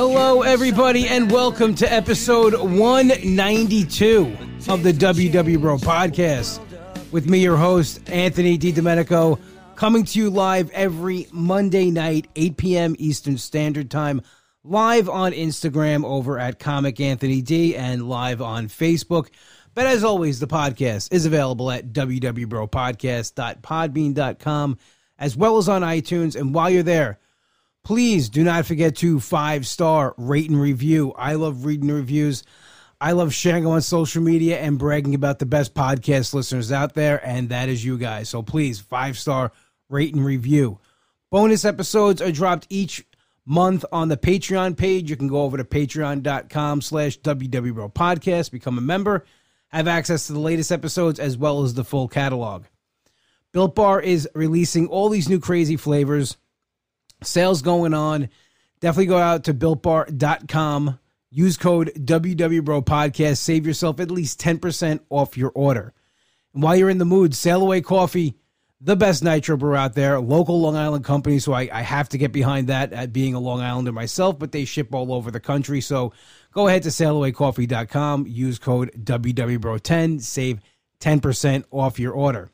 Hello, everybody, and welcome to episode 192 of the WW Bro podcast. With me, your host, Anthony DiDomenico, coming to you live every Monday night, 8 p.m. Eastern Standard Time, live on Instagram over at Comic Anthony D and live on Facebook. But as always, the podcast is available at www.bropodcast.podbean.com as well as on iTunes. And while you're there, please do not forget to five star rate and review. I love reading reviews. I love sharing on social media and bragging about the best podcast listeners out there, and that is you guys. So please, five star rate and review. Bonus episodes are dropped each month on the Patreon page. You can go over to patreon.com slash WW podcast, become a member, have access to the latest episodes as well as the full catalog. Built Bar is releasing all these new crazy flavors. Sales going on. Definitely go out to builtbar.com. Use code WWBro podcast. Save yourself at least 10% off your order. And while you're in the mood, Sail Away Coffee, the best nitro brew out there, local Long Island company. So I, I have to get behind that at being a Long Islander myself, but they ship all over the country. So go ahead to sailawaycoffee.com. Use code WWBro10. Save 10% off your order.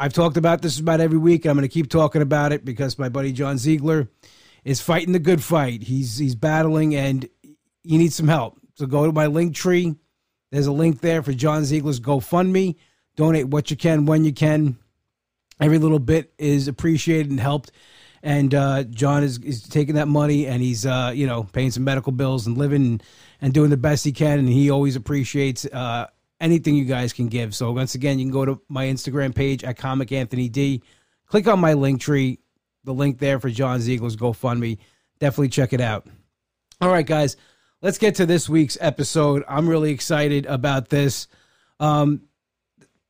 I've talked about this about every week. I'm going to keep talking about it because my buddy John Ziegler is fighting the good fight. He's he's battling and he needs some help. So go to my link tree. There's a link there for John Ziegler's GoFundMe. Donate what you can when you can. Every little bit is appreciated and helped. And uh, John is, is taking that money and he's uh, you know paying some medical bills and living and, and doing the best he can. And he always appreciates uh, anything you guys can give. So once again, you can go to my Instagram page at Comic Anthony D. Click on my link tree, the link there for John Ziegler's GoFundMe. Definitely check it out. All right, guys, let's get to this week's episode. I'm really excited about this. Um,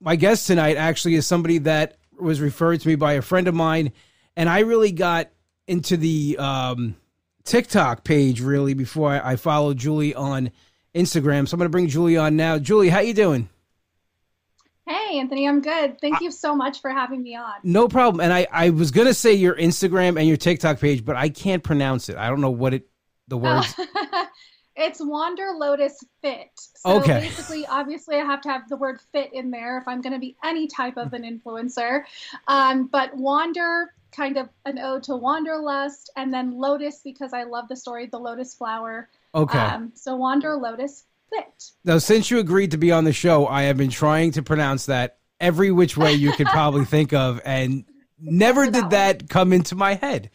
my guest tonight actually is somebody that was referred to me by a friend of mine, and I really got into the um, TikTok page really before I, I followed Julie on Instagram. So I'm going to bring Julie on now. Julie, how you doing? Hey, Anthony, I'm good. Thank I, you so much for having me on. No problem. And I, I was going to say your Instagram and your TikTok page, but I can't pronounce it. I don't know what it, the words. it's Wander Lotus Fit. So okay. basically, obviously, I have to have the word fit in there if I'm going to be any type of an influencer. Um, but Wander, kind of an ode to Wanderlust, and then Lotus because I love the story, the lotus flower. Okay. Um, so Wander Lotus Fit. Now, since you agreed to be on the show, I have been trying to pronounce that every which way you could probably think of, and never did that, that come into my head.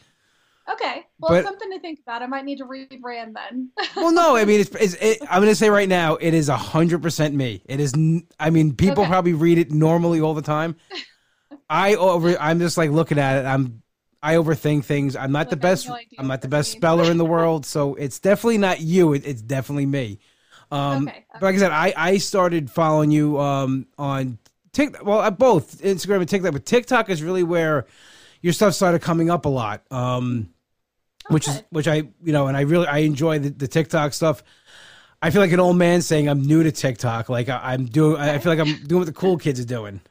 Okay, well, but, something to think about. I might need to rebrand then. well, no, I mean, it's, it's it, I'm going to say right now, it is hundred percent me. It is. I mean, people okay. probably read it normally all the time. I over. I'm just like looking at it. I'm I overthink things. I'm not Look, the best. No I'm not the best speller in the world, so it's definitely not you. It, it's definitely me. Um, okay, okay. But like I said, I I started following you um, on TikTok. Well, both Instagram and TikTok, but TikTok is really where your stuff started coming up a lot. Um, okay. Which is which I you know, and I really I enjoy the, the TikTok stuff. I feel like an old man saying I'm new to TikTok. Like I, am doing. I feel like I'm doing what the cool kids are doing.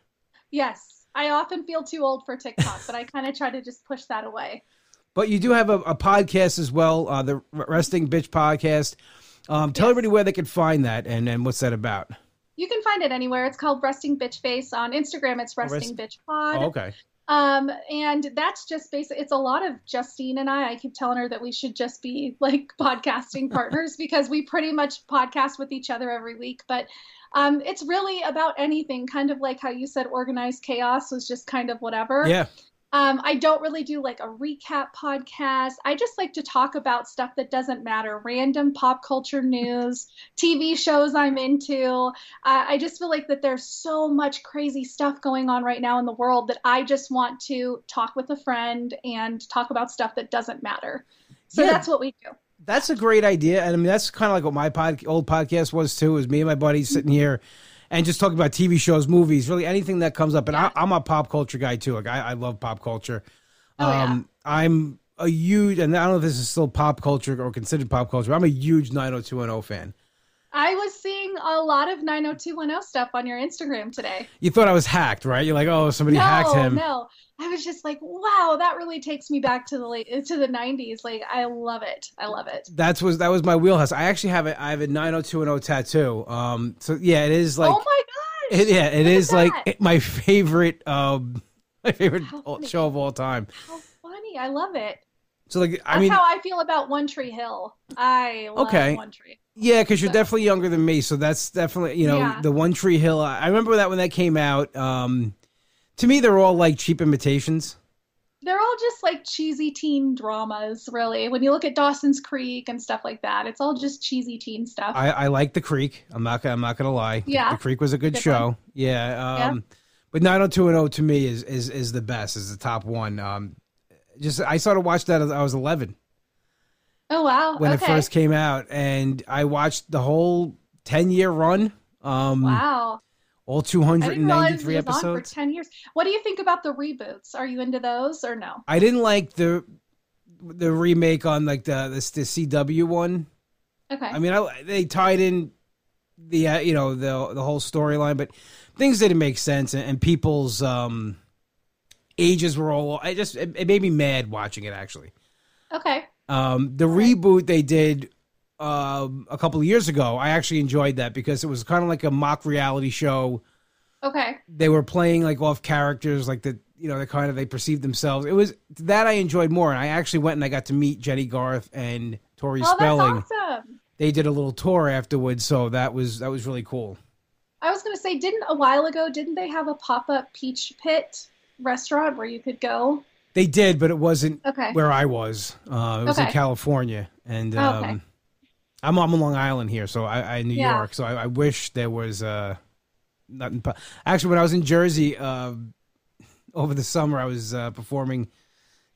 Yes, I often feel too old for TikTok, but I kind of try to just push that away. But you do have a, a podcast as well, uh, the Resting Bitch podcast. Um, tell yes. everybody where they can find that and, and what's that about. You can find it anywhere. It's called Resting Bitch Face on Instagram. It's Resting Rest- Bitch Pod. Oh, okay. Um, and that's just basically, it's a lot of Justine and I. I keep telling her that we should just be like podcasting partners because we pretty much podcast with each other every week. But um, it's really about anything, kind of like how you said organized chaos was just kind of whatever. Yeah. Um, I don't really do like a recap podcast. I just like to talk about stuff that doesn't matter random pop culture news, TV shows I'm into. Uh, I just feel like that there's so much crazy stuff going on right now in the world that I just want to talk with a friend and talk about stuff that doesn't matter. So yeah. that's what we do. That's a great idea, and I mean that's kind of like what my pod, old podcast was too. Is me and my buddies sitting here and just talking about TV shows, movies, really anything that comes up. And I, am a pop culture guy too. Like I, I love pop culture. Oh, um, yeah. I'm a huge, and I don't know if this is still pop culture or considered pop culture. I'm a huge 90210 fan. I was seeing a lot of 90210 stuff on your Instagram today. You thought I was hacked, right? You're like, oh, somebody no, hacked him. No, I was just like, wow, that really takes me back to the late to the 90s. Like, I love it. I love it. That's was that was my wheelhouse. I actually have a I have a 90210 tattoo. Um, so yeah, it is like. Oh my gosh! It, yeah, it is like that. my favorite. Um, my favorite How show of all time. How funny! I love it. So like, I That's mean, how I feel about One Tree Hill. I love Okay. One Tree. Yeah, because you're So- definitely younger than me, so that's definitely you know Yeah. the One Tree Hill. I remember that when that came out. Um, to me, they're all like cheap imitations. They're all just like cheesy teen dramas, really. When you look at Dawson's Creek and stuff like that, it's all just cheesy teen stuff. I, I like the Creek. I'm not gonna I'm not gonna lie. Yeah. the Creek was a good Good show. Yeah. Um, but 90210 to me is is is the best. Is the top one. Um, just I started watching that as I was 11 oh wow! when okay. it first came out, and I watched the whole 10 year run. Um, wow. all didn't realize 293 it was on for episodes. ten years. What do you think about the reboots? Are you into those or no? I didn't like the the remake on like the the, the CW one. Okay. I mean, I, they tied in the uh, you know the the whole storyline, but things didn't make sense, and, and people's um ages were all. I just it, it made me mad watching it. Actually, okay. Um, the reboot they did um a couple of years ago, I actually enjoyed that because it was kind of like a mock reality show. Okay. They were playing like off characters, like the you know the kind of they perceived themselves. It was that I enjoyed more, and I actually went and I got to meet Jennie Garth and Tori Oh, Spelling. that's awesome. They did a little tour afterwards, so that was that was really cool. I was going to say, didn't a while ago, didn't they have a pop up peach pit restaurant where you could go? They did, but it wasn't Okay. where I was. Uh, it was in California, and Oh, um, okay. I'm on Long Island here, so I, I New Yeah. York. So I, I wish there was uh, nothing. po- Actually, when I was in Jersey uh, over the summer, I was uh, performing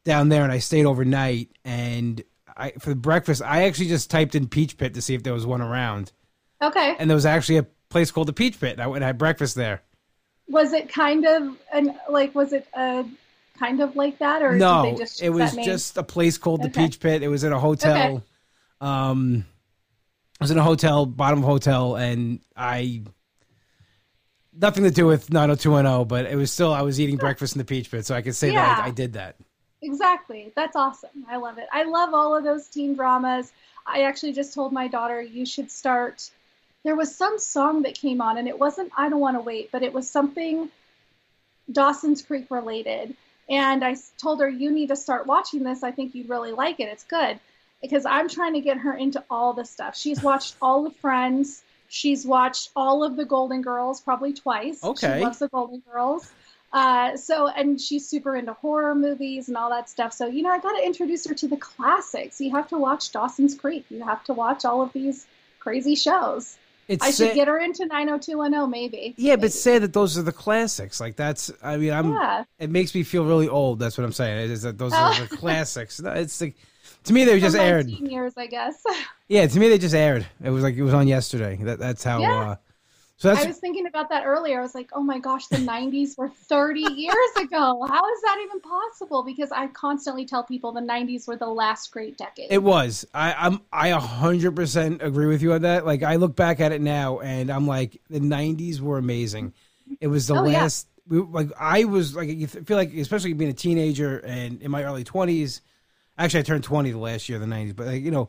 down there, and I stayed overnight. And I for breakfast, I actually just typed in Peach Pit to see if there was one around, Okay. and there was actually a place called the Peach Pit. And I went and had breakfast there. Was it kind of and like was it uh kind of like that or no, they just it was just a place called the Okay. Peach Pit. It was in a hotel. Okay. Um, I was in a hotel, bottom of hotel, and I nothing to do with 90210, but it was still I was eating breakfast in the Peach Pit, so I could say that I, I did that. Exactly. That's awesome. I love it. I love all of those teen dramas. I actually just told my daughter you should start. There was some song that came on, and it wasn't I Don't Want to Wait, but it was something Dawson's Creek related. And I told her, You need to start watching this. I think you'd really like it. It's good. Because I'm trying to get her into all the stuff. She's watched all the Friends. She's watched all of the Golden Girls, probably twice. Okay. She loves the Golden Girls. Uh, so, and she's super into horror movies and all that stuff. So, you know, I got to introduce her to the classics. You have to watch Dawson's Creek. You have to watch all of these crazy shows. It's I should get her into 90210, maybe. yeah, but say that those are the classics. Like that's, I mean, I'm. yeah. It makes me feel really old. That's what I'm saying. Is that those are the classics? No, It's like to me they just From aired. years, I guess. Yeah, to me they just aired. It was like it was on yesterday. That that's how. Yeah. uh So I was thinking about that earlier. I was like, oh my gosh, the 90s were 30 years ago. How is that even possible? Because I constantly tell people the 90s were the last great decade. It was. I, I'm. I hundred percent agree with you on that. Like I look back at it now, and I'm like, the '90s were amazing. It was the Oh, yeah. last. We, like I was like, you feel like, especially being a teenager and in my early 20s. Actually, I turned 20 the last year of the '90s, but like you know,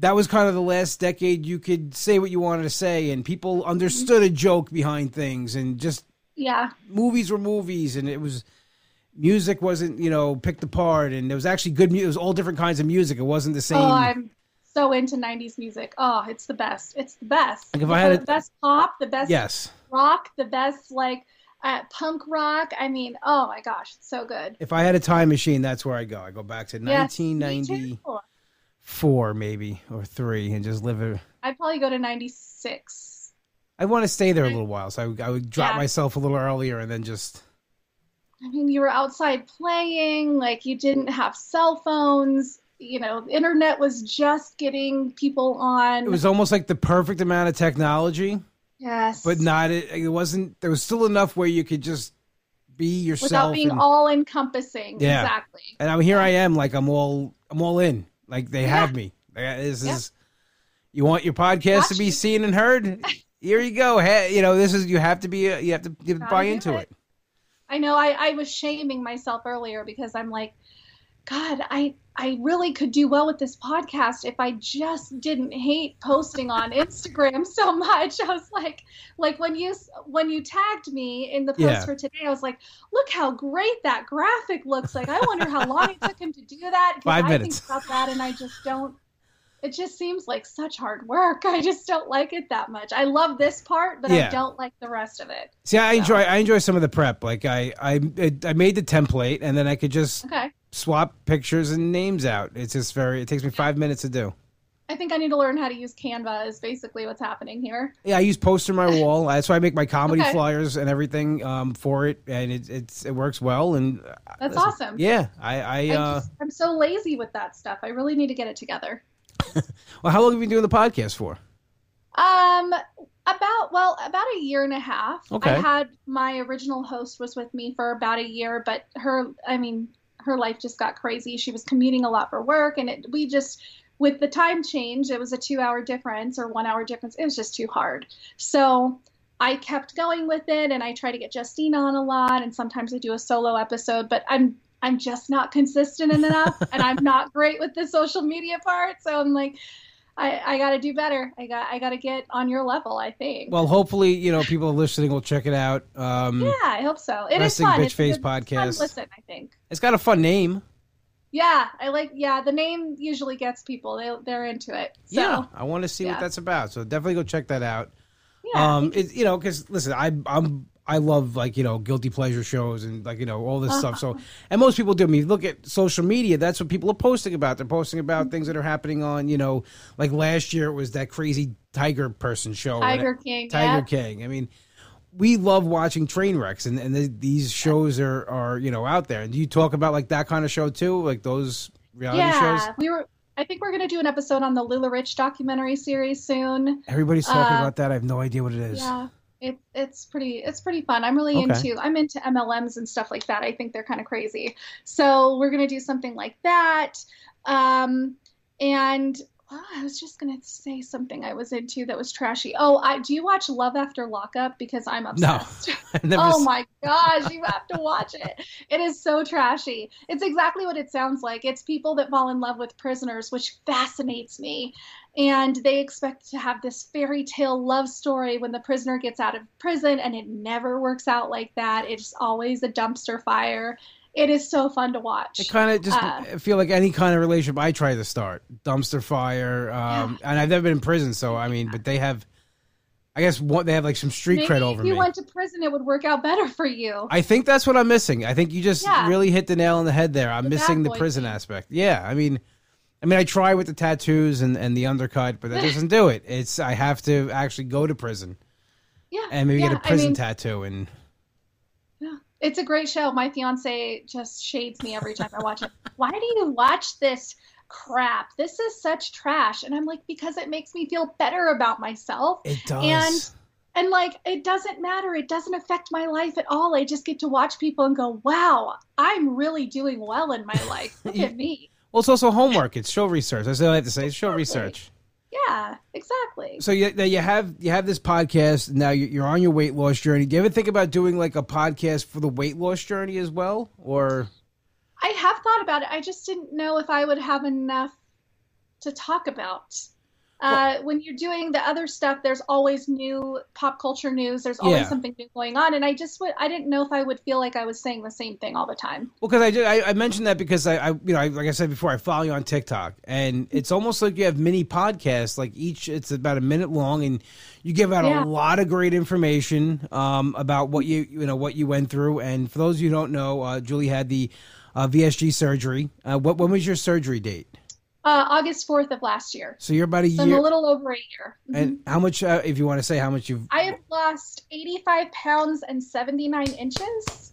that was kind of the last decade you could say what you wanted to say and people understood a joke behind things and just yeah. movies were movies and it was music wasn't you know picked apart and it was actually good music it was all different kinds of music. It wasn't the oh, same oh i'm so into 90s music. Oh it's the best. It's the best. Like if I had a... the best pop the best yes. rock the best like uh, punk rock. I mean oh my gosh it's so good. If i had a time machine that's where i go. I go back to yes, 1990 four maybe or three and just live it. I'd probably go to 96. I want to stay there a little while, so I, would, I would drop yeah. myself a little earlier and then just. I mean, you were outside playing, like you didn't have cell phones. You know, internet was just getting people on. It was almost like the perfect amount of technology. Yes. But not it. It wasn't. There was still enough where you could just be yourself without being and, all encompassing. Yeah. Exactly. And I'm here. I am like I'm all. I'm all in. Like they Yeah. have me. This Yeah. is. You want your podcast Watch to be seen and heard? Here you go. Hey, you know, this is you have to be uh, you have to, you have to buy into it. it. I know I, I was shaming myself earlier because I'm like, God, I I really could do well with this podcast if I just didn't hate posting on Instagram so much. I was like, like when you when you tagged me in the post yeah. for today, I was like, look how great that graphic looks like. I wonder how long it took him to do that. Five I minutes. think about that, and I just don't. It just seems like such hard work. I just don't like it that much. I love this part, but yeah. I don't like the rest of it. See, I so. enjoy I enjoy some of the prep. Like I I I made the template, and then I could just okay swap pictures and names out. It's just very. It takes me five minutes to do. I think I need to learn how to use Canva. Is basically what's happening here. Yeah, I use poster my wall. That's why I make my comedy okay. flyers and everything um, for it, and it it's it works well. And uh, that's awesome. Yeah, I I, uh, I am so lazy with that stuff. I really need to get it together. well, how long have you been doing the podcast for? Um, about well, about a year and a half. Okay. I had my original host was with me for about a year, but her, I mean, her life just got crazy. She was commuting a lot for work, and it, we just with the time change, it was a two hour difference or one hour difference. It was just too hard. So I kept going with it, and I try to get Justine on a lot, and sometimes I do a solo episode, but I'm I'm just not consistent enough, and I'm not great with the social media part. So I'm like, I, I got to do better. I got I got to get on your level. I think. Well, hopefully, you know, people listening will check it out. Um, yeah, I hope so. It is fun. Bitch it's Face podcast. listen, I think it's got a fun name. Yeah, I like. Yeah, the name usually gets people. They they're into it. So, yeah, I want to see yeah. what that's about. So definitely go check that out. Yeah, um, it, you know, because listen, I I'm I love like you know guilty pleasure shows and like you know all this stuff. So and most people do. I mean, look at social media. That's what people are posting about. They're posting about things that are happening on you know like last year it was that crazy tiger person show. Tiger King. Tiger yeah. King. I mean, we love watching train wrecks and and the, these shows are are you know out there. And do you talk about like that kind of show too, like those reality yeah, shows? we were. I think we're going to do an episode on the LuLaRich documentary series soon. Everybody's talking uh, about that. I have no idea what it is. Yeah it, it's pretty it's pretty fun. I'm really okay. into I'm into MLMs and stuff like that. I think they're kind of crazy. So we're gonna do something like that. Um, and well, I was just gonna say something I was into that was trashy. Oh, I do you watch Love After Lockup? Because I'm obsessed. No, oh my gosh, you have to watch it. It is so trashy. It's exactly what it sounds like. It's people that fall in love with prisoners, which fascinates me. And they expect to have this fairy tale love story when the prisoner gets out of prison, and it never works out like that. It's always a dumpster fire it is so fun to watch. It kind of just uh, feel like any kind of relationship I try to start, dumpster fire. Um, yeah. And I've never been in prison, so I mean, but they have. I guess what they have like some street Maybe cred over me. If you went to prison, it would work out better for you. I think that's what I'm missing. I think you just yeah. really hit the nail on the head there. I'm the missing the prison thing. aspect. Yeah, I mean, I mean, I try with the tattoos and, and the undercut, but that doesn't do it. It's I have to actually go to prison. Yeah, and maybe yeah, get a prison I mean, tattoo and it's a great show. My fiance just shades me every time I watch it. Why do you watch this crap? This is such trash. And I'm like, because it makes me feel better about myself. It does. And and like it doesn't matter. It doesn't affect my life at all. I just get to watch people and go, "Wow, I'm really doing well in my life. Look at me." Well, it's also homework. It's show research. I have to say. It's show research. Yeah, exactly. So you you have you have this podcast now. You're on your weight loss journey. Do you ever think about doing like a podcast for the weight loss journey as well, or? I have thought about it. I just didn't know if I would have enough to talk about. Uh, when you're doing the other stuff, there's always new pop culture news. There's always yeah. something new going on, and I just would I didn't know if I would feel like I was saying the same thing all the time. Well, because I did I, I, mentioned that because I, I you know I, like I said before I follow you on TikTok, and it's almost like you have mini podcasts. Like each it's about a minute long, and you give out yeah. a lot of great information um, about what you you know what you went through. And for those of you who don't know, uh, Julie had the uh, VSG surgery. Uh, what when was your surgery date? Uh, August 4th of last year. So you're about a so year. I'm a little over a year. And mm-hmm. how much, uh, if you want to say how much you've. I have lost 85 pounds and 79 inches.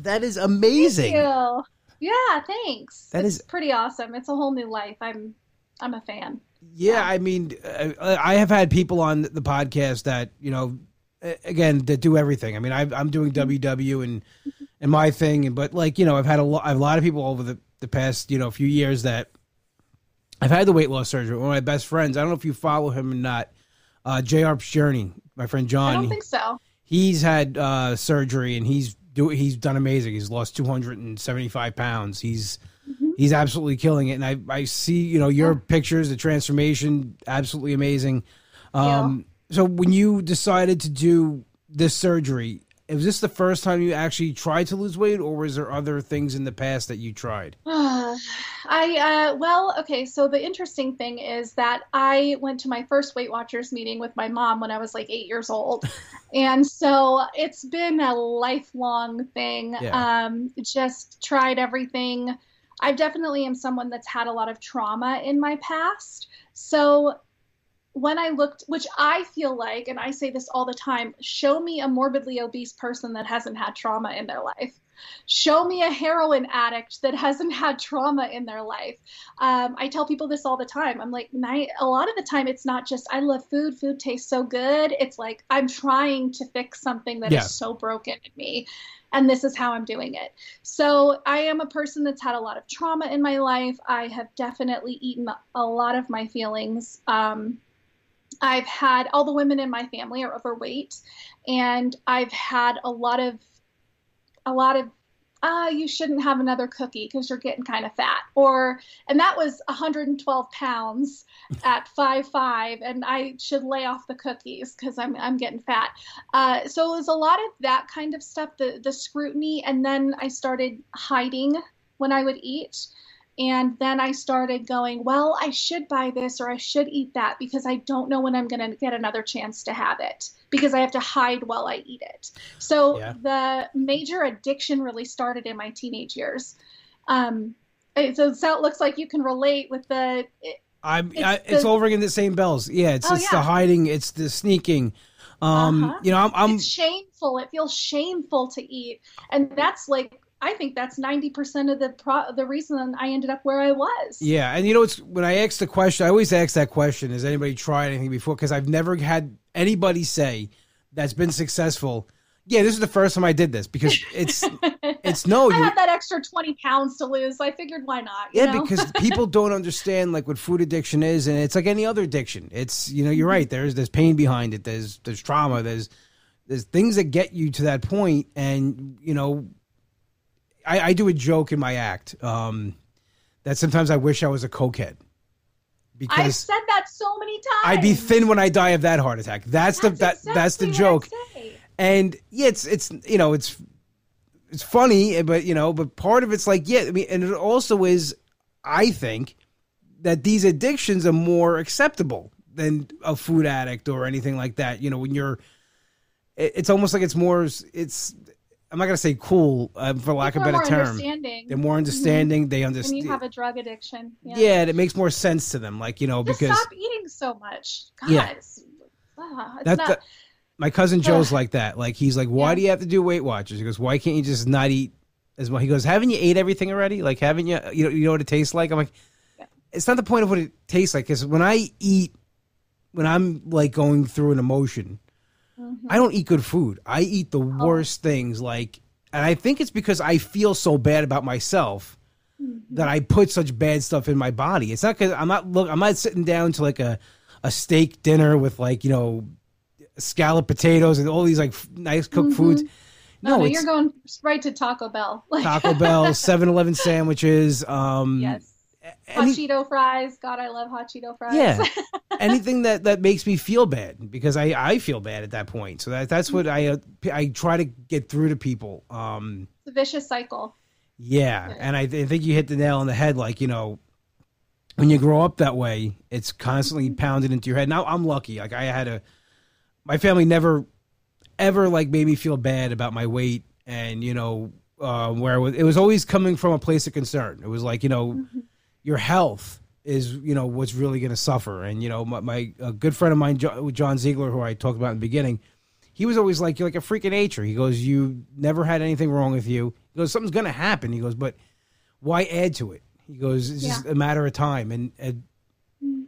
That is amazing. Thank yeah, thanks. That it's is pretty awesome. It's a whole new life. I'm, I'm a fan. Yeah, yeah. I mean, uh, I have had people on the podcast that you know, again, that do everything. I mean, I, am doing WW mm-hmm. and and my thing, and but like you know, I've had a lot, a lot of people over the the past you know few years that I've had the weight loss surgery. One of my best friends. I don't know if you follow him or not. Uh, J. Journey, my friend John. I don't think so. He's had uh, surgery and he's do he's done amazing. He's lost 275 pounds. He's mm-hmm. he's absolutely killing it. And I I see you know your yeah. pictures, the transformation, absolutely amazing. Um, yeah. So when you decided to do this surgery, was this the first time you actually tried to lose weight, or was there other things in the past that you tried? I uh, well, okay. So the interesting thing is that I went to my first Weight Watchers meeting with my mom when I was like eight years old, and so it's been a lifelong thing. Yeah. Um, just tried everything. I definitely am someone that's had a lot of trauma in my past. So when I looked, which I feel like, and I say this all the time, show me a morbidly obese person that hasn't had trauma in their life. Show me a heroin addict that hasn't had trauma in their life. Um, I tell people this all the time. I'm like, a lot of the time, it's not just I love food, food tastes so good. It's like I'm trying to fix something that yeah. is so broken in me and this is how I'm doing it. So I am a person that's had a lot of trauma in my life. I have definitely eaten a lot of my feelings. Um, I've had all the women in my family are overweight, and I've had a lot of a lot of ah, uh, you shouldn't have another cookie because you're getting kind of fat. Or, and that was 112 pounds at five five, and I should lay off the cookies because I'm I'm getting fat. Uh, so it was a lot of that kind of stuff, the the scrutiny, and then I started hiding when I would eat. And then I started going, well, I should buy this or I should eat that because I don't know when I'm going to get another chance to have it because I have to hide while I eat it. So yeah. the major addiction really started in my teenage years. Um, so, it looks like you can relate with the. It, I'm. It's, I, it's the, all ringing the same bells. Yeah, it's oh, it's yeah. the hiding, it's the sneaking. Um, uh-huh. you know, I'm, I'm. Shameful. It feels shameful to eat, and that's like I think that's 90% of the pro- the reason I ended up where I was. Yeah, and you know it's when I ask the question, I always ask that question, has anybody tried anything before because I've never had anybody say that's been successful. Yeah, this is the first time I did this because it's it's no. I had that extra twenty pounds to lose. So I figured why not? yeah, know? because people don't understand like what food addiction is, and it's like any other addiction. It's you know you're mm-hmm. right. There's there's pain behind it. There's there's trauma. There's there's things that get you to that point, and you know I, I do a joke in my act um, that sometimes I wish I was a cokehead. Because I've said that so many times. I'd be thin when I die of that heart attack. That's, that's the that exactly that's the joke. And yeah, it's it's you know it's it's funny, but you know, but part of it's like yeah, I mean, and it also is, I think, that these addictions are more acceptable than a food addict or anything like that. You know, when you're, it's almost like it's more it's I'm not gonna say cool uh, for lack of a better term. They're more understanding. Mm-hmm. They understand. When you have a drug addiction. Yeah. yeah, it makes more sense to them. Like you know, Just because stop eating so much. God, yeah. It's, uh, That's not, the, my cousin Joe's like that. Like he's like, why yeah. do you have to do Weight Watchers? He goes, why can't you just not eat as well? He goes, haven't you ate everything already? Like haven't you? You know, you know what it tastes like? I'm like, yeah. it's not the point of what it tastes like. Because when I eat, when I'm like going through an emotion Mm-hmm. I don't eat good food. I eat the oh. worst things. Like, and I think it's because I feel so bad about myself mm-hmm. that I put such bad stuff in my body. It's not because I'm not look. I'm not sitting down to like a a steak dinner with like you know scallop potatoes and all these like nice cooked mm-hmm. foods. No, no, you're going right to Taco Bell. Taco Bell, 7-Eleven sandwiches. Um, yes hot Cheeto fries. God, I love hot Cheeto fries. Yeah, anything that that makes me feel bad because I I feel bad at that point. So that that's what I uh, I try to get through to people. Um, it's a vicious cycle. Yeah, and I, th- I think you hit the nail on the head. Like you know, when you grow up that way, it's constantly mm-hmm. pounded into your head. Now I'm lucky. Like I had a, my family never, ever like made me feel bad about my weight, and you know, uh, where it was, it was always coming from a place of concern. It was like you know. Mm-hmm your health is you know what's really going to suffer. And you know, my, my a good friend of mine, John Ziegler, who I talked about in the beginning, he was always like, "You're like a freak of nature." He goes, "You never had anything wrong with you." He goes, "Something's going to happen." He goes, "But why add to it?" He goes, "It's yeah. just a matter of time." And, and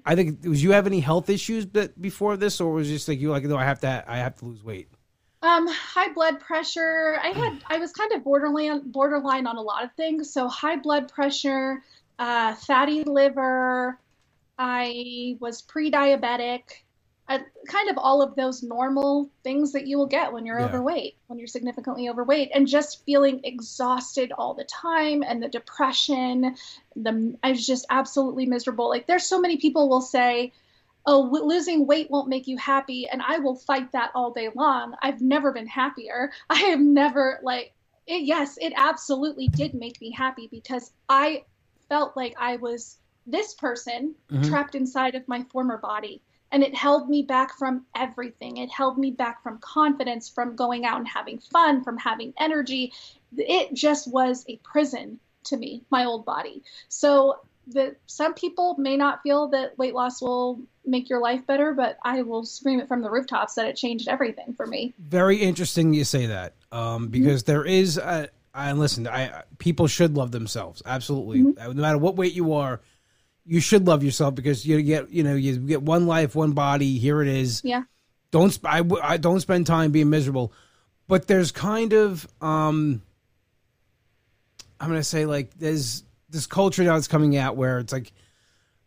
I think was you have any health issues that before this, or was it just like you like, no, I have to, I have to lose weight. Um, high blood pressure. I had, I was kind of borderline, borderline on a lot of things. So high blood pressure, uh, fatty liver, I was pre-diabetic. I, kind of all of those normal things that you will get when you're Yeah. overweight, when you're significantly overweight, and just feeling exhausted all the time, and the depression. The I was just absolutely miserable. Like there's so many people will say, "Oh, w- losing weight won't make you happy," and I will fight that all day long. I've never been happier. I have never like it, yes, it absolutely did make me happy because I felt like I was this person Mhm. trapped inside of my former body. And it held me back from everything. It held me back from confidence, from going out and having fun, from having energy. It just was a prison to me, my old body. So the some people may not feel that weight loss will make your life better, but I will scream it from the rooftops that it changed everything for me. Very interesting you say that, um, because there is. A, I listen. I people should love themselves. Absolutely, Uh, no matter what weight you are, you should love yourself because you get you know you get one life, one body. Here it is. Yeah. Don't I, I don't spend time being miserable, but there's kind of um, I'm gonna say like there's this culture now that's coming out where it's like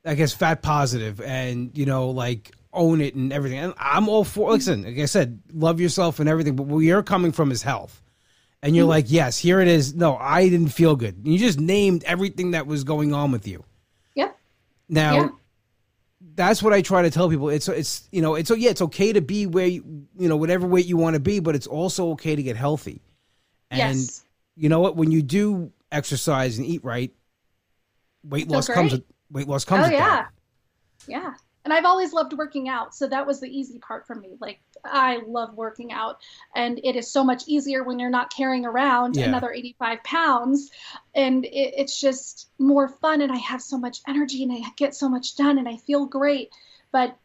I guess fat positive and you know like own it and everything. And I'm all for listen, like I said, love yourself and everything, but where you're coming from is health. And you're hmm. like, yes, here it is. No, I didn't feel good. You just named everything that was going on with you. Yep. Now, Yeah. that's what I try to tell people. It's it's you know it's yeah it's okay to be where you, you know whatever weight you want to be, but it's also okay to get healthy. And yes. you know what? When you do exercise and eat right, weight loss comes. great. With, weight loss comes. Oh yeah. that. Yeah. And I've always loved working out, so that was the easy part for me. Like I love working out, and it is so much easier when you're not carrying around Yeah. another 85 pounds, and it, it's just more fun. And I have so much energy, and I get so much done, and I feel great. But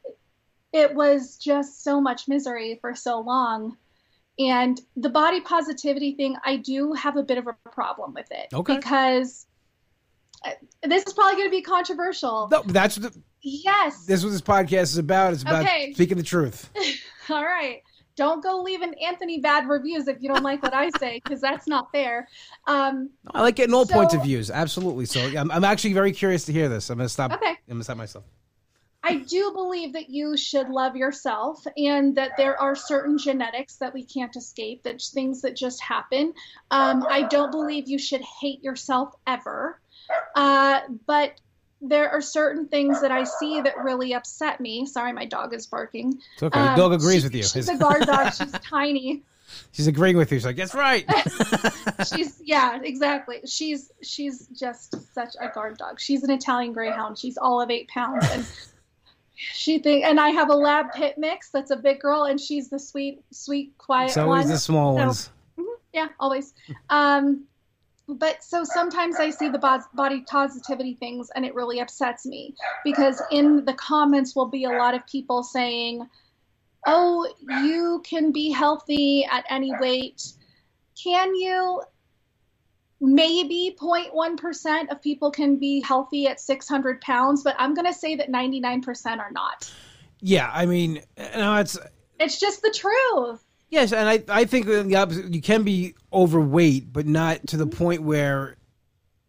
it was just so much misery for so long. And the body positivity thing, I do have a bit of a problem with it Okay. because uh, this is probably going to be controversial. No, that's the, Yes. this is what this podcast is about. It's about Okay. speaking the truth. All right. Don't go leaving Anthony bad reviews if you don't like what I say, because that's not fair. Um, I like getting all points of views. Absolutely. So I'm, I'm actually very curious to hear this. I'm gonna stop. okay. I'm gonna stop myself. I do believe that you should love yourself and that there are certain genetics that we can't escape, that's things that just happen. Um, I don't believe you should hate yourself ever. Uh, but there are certain things that I see that really upset me. Sorry, my dog is barking. It's okay. Um, the dog agrees she- with you. She's a guard dog. She's tiny. She's agreeing with you. She's like, that's right. she's yeah exactly she's she's just such a guard dog she's an italian greyhound she's all of eight pounds and she think and i have a lab pit mix that's a big girl and she's the sweet sweet quiet it's always one the small So- ones. yeah always um but so sometimes i see the body positivity things and it really upsets me because in the comments will be a lot of people saying oh you can be healthy at any weight. Can you maybe 0.1% of people can be healthy at 600 pounds but i'm going to say that 99% are not. Yeah, I mean, no, it's it's just the truth yes, and I I think the opposite. You can be overweight, but not to the point where.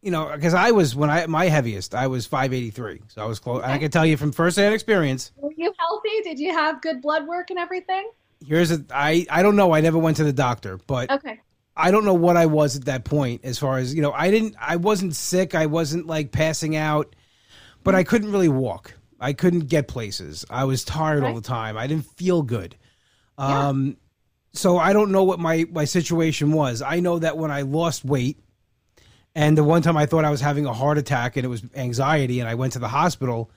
You know, because I was when I my heaviest, I was five eighty three, so I was close. And I can tell you from first hand experience. were you healthy did you have good blood work and everything Here's a I I don't know. I never went to the doctor, but okay I don't know what I was at that point as far as, you know, I didn't I wasn't sick, I wasn't like passing out, but I couldn't really walk. I couldn't get places. I was tired all the time. I didn't feel good. Yeah. Um so I don't know what my my situation was. I know that when I lost weight and the one time I thought I was having a heart attack and it was anxiety and I went to the hospital,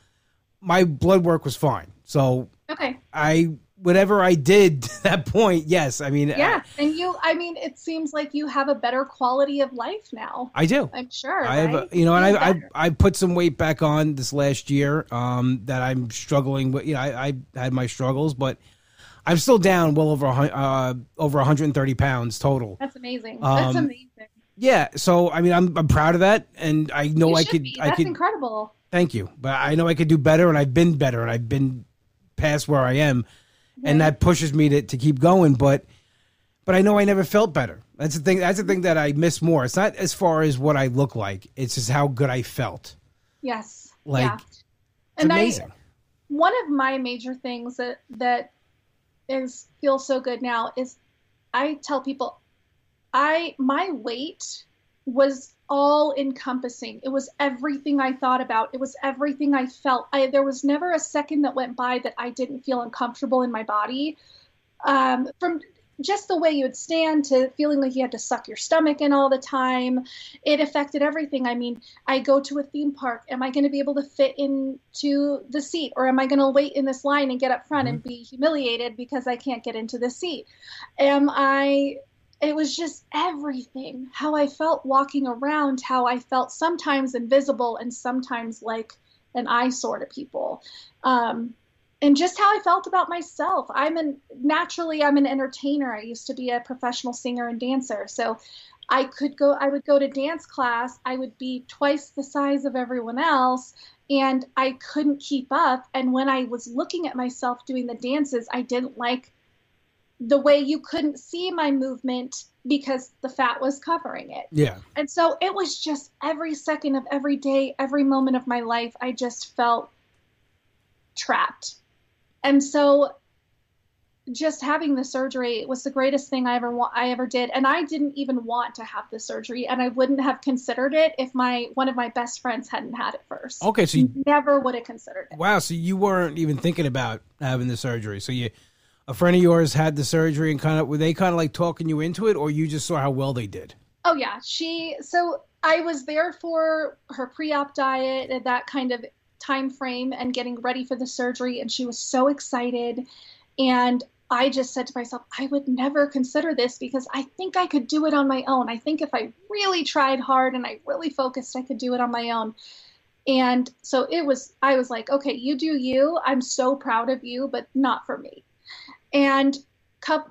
my blood work was fine. So okay I whatever I did to that point, yes. I mean, Yeah, and you, I mean, it seems like you have a better quality of life now. I, I do. I'm sure. I have, a, right? you know, and I, I. I put some weight back on this last year. Um, that I'm struggling with. You know, I, I had my struggles, but I'm still down well over uh over 130 pounds total. That's amazing. That's um, amazing. Yeah, so I mean, I'm I'm proud of that, and I know I could be. I That's could incredible. thank you, but I know I could do better, and I've been better, and I've been past where I am, and that pushes me to to keep going. But but I know I never felt better. That's the thing. That's the thing that I miss more. It's not as far as what I look like; it's just how good I felt. Yes. Like, yeah. and amazing. I, one of my major things that that is feels so good now is I tell people I my weight was all encompassing. It was everything I thought about. It was everything I felt. I, there was never a second that went by that I didn't feel uncomfortable in my body. Um, from just the way you would stand to feeling like you had to suck your stomach in all the time. It affected everything. I mean, I go to a theme park. Am I going to be able to fit into the seat? Or am I going to wait in this line and get up front mm-hmm. and be humiliated because I can't get into the seat? Am I. It was just everything. How I felt walking around, how I felt sometimes invisible and sometimes like an eyesore to people. Um, and just how I felt about myself. I'm an naturally I'm an entertainer. I used to be a professional singer and dancer. So I could go I would go to dance class. I would be twice the size of everyone else and I couldn't keep up and when I was looking at myself doing the dances, I didn't like the way you couldn't see my movement because the fat was covering it. Yeah. And so it was just every second of every day, every moment of my life, I just felt trapped and so just having the surgery was the greatest thing I ever wa- I ever did and I didn't even want to have the surgery and I wouldn't have considered it if my one of my best friends hadn't had it first. Okay, so you never would have considered it. Wow, so you weren't even thinking about having the surgery. So you a friend of yours had the surgery and kind of were they kind of like talking you into it or you just saw how well they did? Oh yeah, she so I was there for her pre-op diet and that kind of time frame and getting ready for the surgery and she was so excited and I just said to myself, I would never consider this because I think I could do it on my own. I think if I really tried hard and I really focused, I could do it on my own. And so it was, I was like, okay, you do you. I'm so proud of you, but not for me. And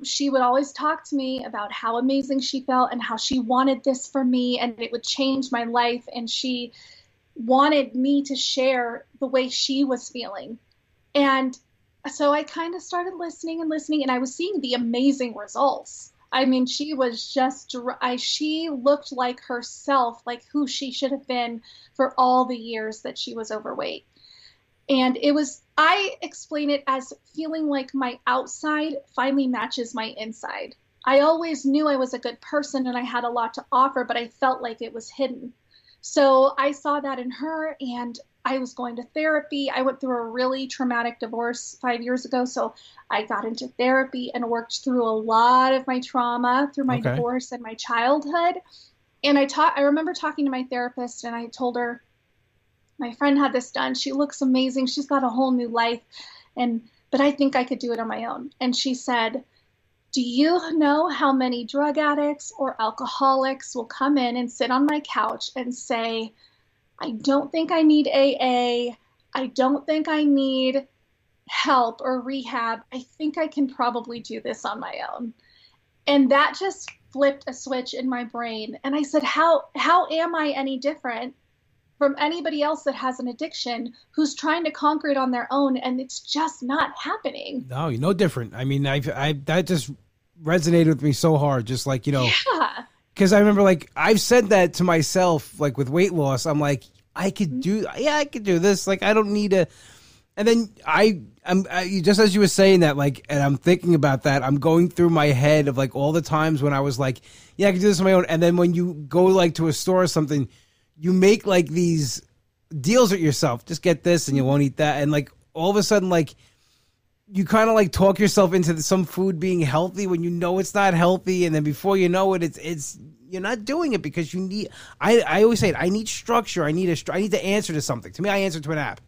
she would always talk to me about how amazing she felt and how she wanted this for me and it would change my life. And she, wanted me to share the way she was feeling. And so I kind of started listening and listening, and I was seeing the amazing results. I mean, she was just, I, she looked like herself, like who she should have been for all the years that she was overweight. And it was, I explain it as feeling like my outside finally matches my inside. I always knew I was a good person and I had a lot to offer, but I felt like it was hidden. So I saw that in her and I was going to therapy. I went through a really traumatic divorce five years ago. So I got into therapy and worked through a lot of my trauma through my okay. divorce and my childhood. And I taught, I remember talking to my therapist and I told her, my friend had this done. She looks amazing. She's got a whole new life. And, but I think I could do it on my own. And she said, do you know how many drug addicts or alcoholics will come in and sit on my couch and say, I don't think I need AA. I don't think I need help or rehab. I think I can probably do this on my own. And that just flipped a switch in my brain. And I said, How how am I any different from anybody else that has an addiction who's trying to conquer it on their own and it's just not happening? No, you're no different. I mean, I I that just resonated with me so hard. Just like you know, because I remember like I've said that to myself, like with weight loss. I'm like, I could mm-hmm. do, yeah, I could do this. Like I don't need to. And then I, I'm I, just as you were saying that, like, and I'm thinking about that. I'm going through my head of like all the times when I was like, yeah, I could do this on my own. And then when you go like to a store or something, you make like these deals with yourself. Just get this, and you won't eat that. And like all of a sudden, like you kind of like talk yourself into some food being healthy when you know it's not healthy, and then before you know it, it's it's you're not doing it because you need. I I always say it. I need structure. I need a. I need to answer to something. To me, I answer to an app.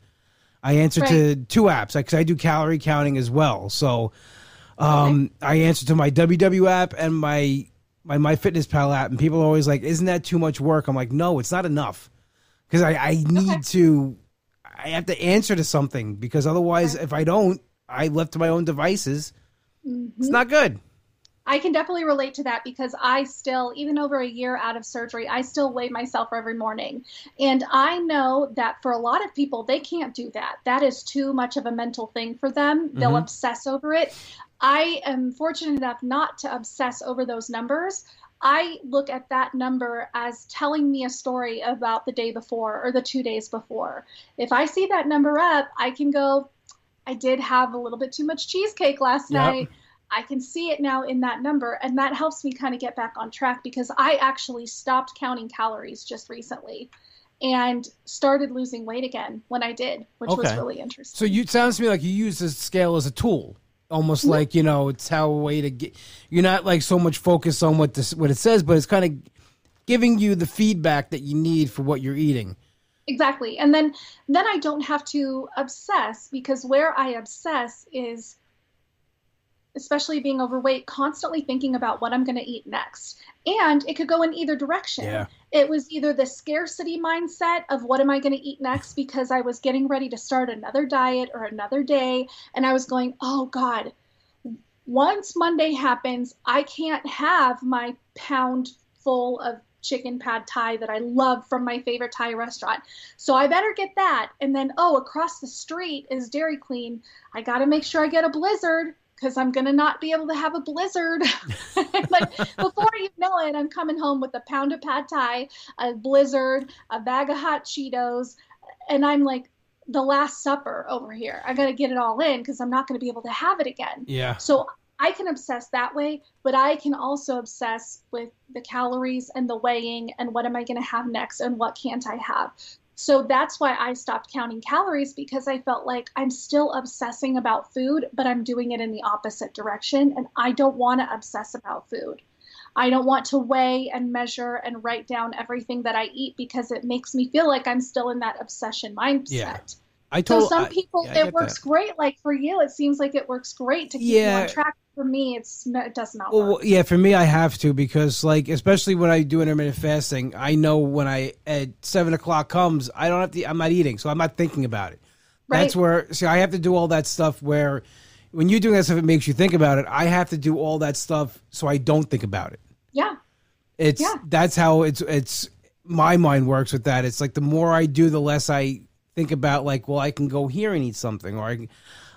I answer right. to two apps because I do calorie counting as well. So, um, okay. I answer to my WW app and my my My Fitness Pal app, and people are always like, "Isn't that too much work?" I'm like, "No, it's not enough," because I I need okay. to. I have to answer to something because otherwise, if I don't, I left to my own devices. Mm-hmm. It's not good. I can definitely relate to that because I still, even over a year out of surgery, I still weigh myself every morning. And I know that for a lot of people, they can't do that. That is too much of a mental thing for them. They'll mm-hmm. obsess over it. I am fortunate enough not to obsess over those numbers. I look at that number as telling me a story about the day before or the two days before. If I see that number up, I can go, I did have a little bit too much cheesecake last yep. night. I can see it now in that number, and that helps me kind of get back on track because I actually stopped counting calories just recently and started losing weight again when I did, which okay. was really interesting. So you it sounds to me like you use the scale as a tool, almost mm-hmm. like you know it's how a way to get. You're not like so much focused on what this what it says, but it's kind of giving you the feedback that you need for what you're eating. Exactly, and then then I don't have to obsess because where I obsess is especially being overweight, constantly thinking about what I'm going to eat next. And it could go in either direction. Yeah. It was either the scarcity mindset of what am I going to eat next because I was getting ready to start another diet or another day. And I was going, oh God, once Monday happens, I can't have my pound full of chicken pad thai that I love from my favorite Thai restaurant. So I better get that. And then, oh, across the street is Dairy Queen. I got to make sure I get a blizzard because I'm gonna not be able to have a blizzard. like before you know it, I'm coming home with a pound of pad thai, a blizzard, a bag of hot Cheetos, and I'm like the Last Supper over here. I gotta get it all in because I'm not gonna be able to have it again. Yeah. So I can obsess that way, but I can also obsess with the calories and the weighing and what am I going to have next and what can't I have. So that's why I stopped counting calories because I felt like I'm still obsessing about food, but I'm doing it in the opposite direction. And I don't want to obsess about food. I don't want to weigh and measure and write down everything that I eat because it makes me feel like I'm still in that obsession mindset. Yeah. I told, so some people I, yeah, it works that. great. Like for you, it seems like it works great to keep yeah. you on track for me, it's it does not work. Well, yeah, for me, I have to because like especially when I do intermittent fasting, I know when I at seven o'clock comes, I don't have to. I'm not eating, so I'm not thinking about it. Right. That's where see, I have to do all that stuff where when you're doing that stuff, it makes you think about it. I have to do all that stuff so I don't think about it. Yeah, it's yeah. that's how it's it's my mind works with that. It's like the more I do, the less I think about like, well, I can go here and eat something, or I,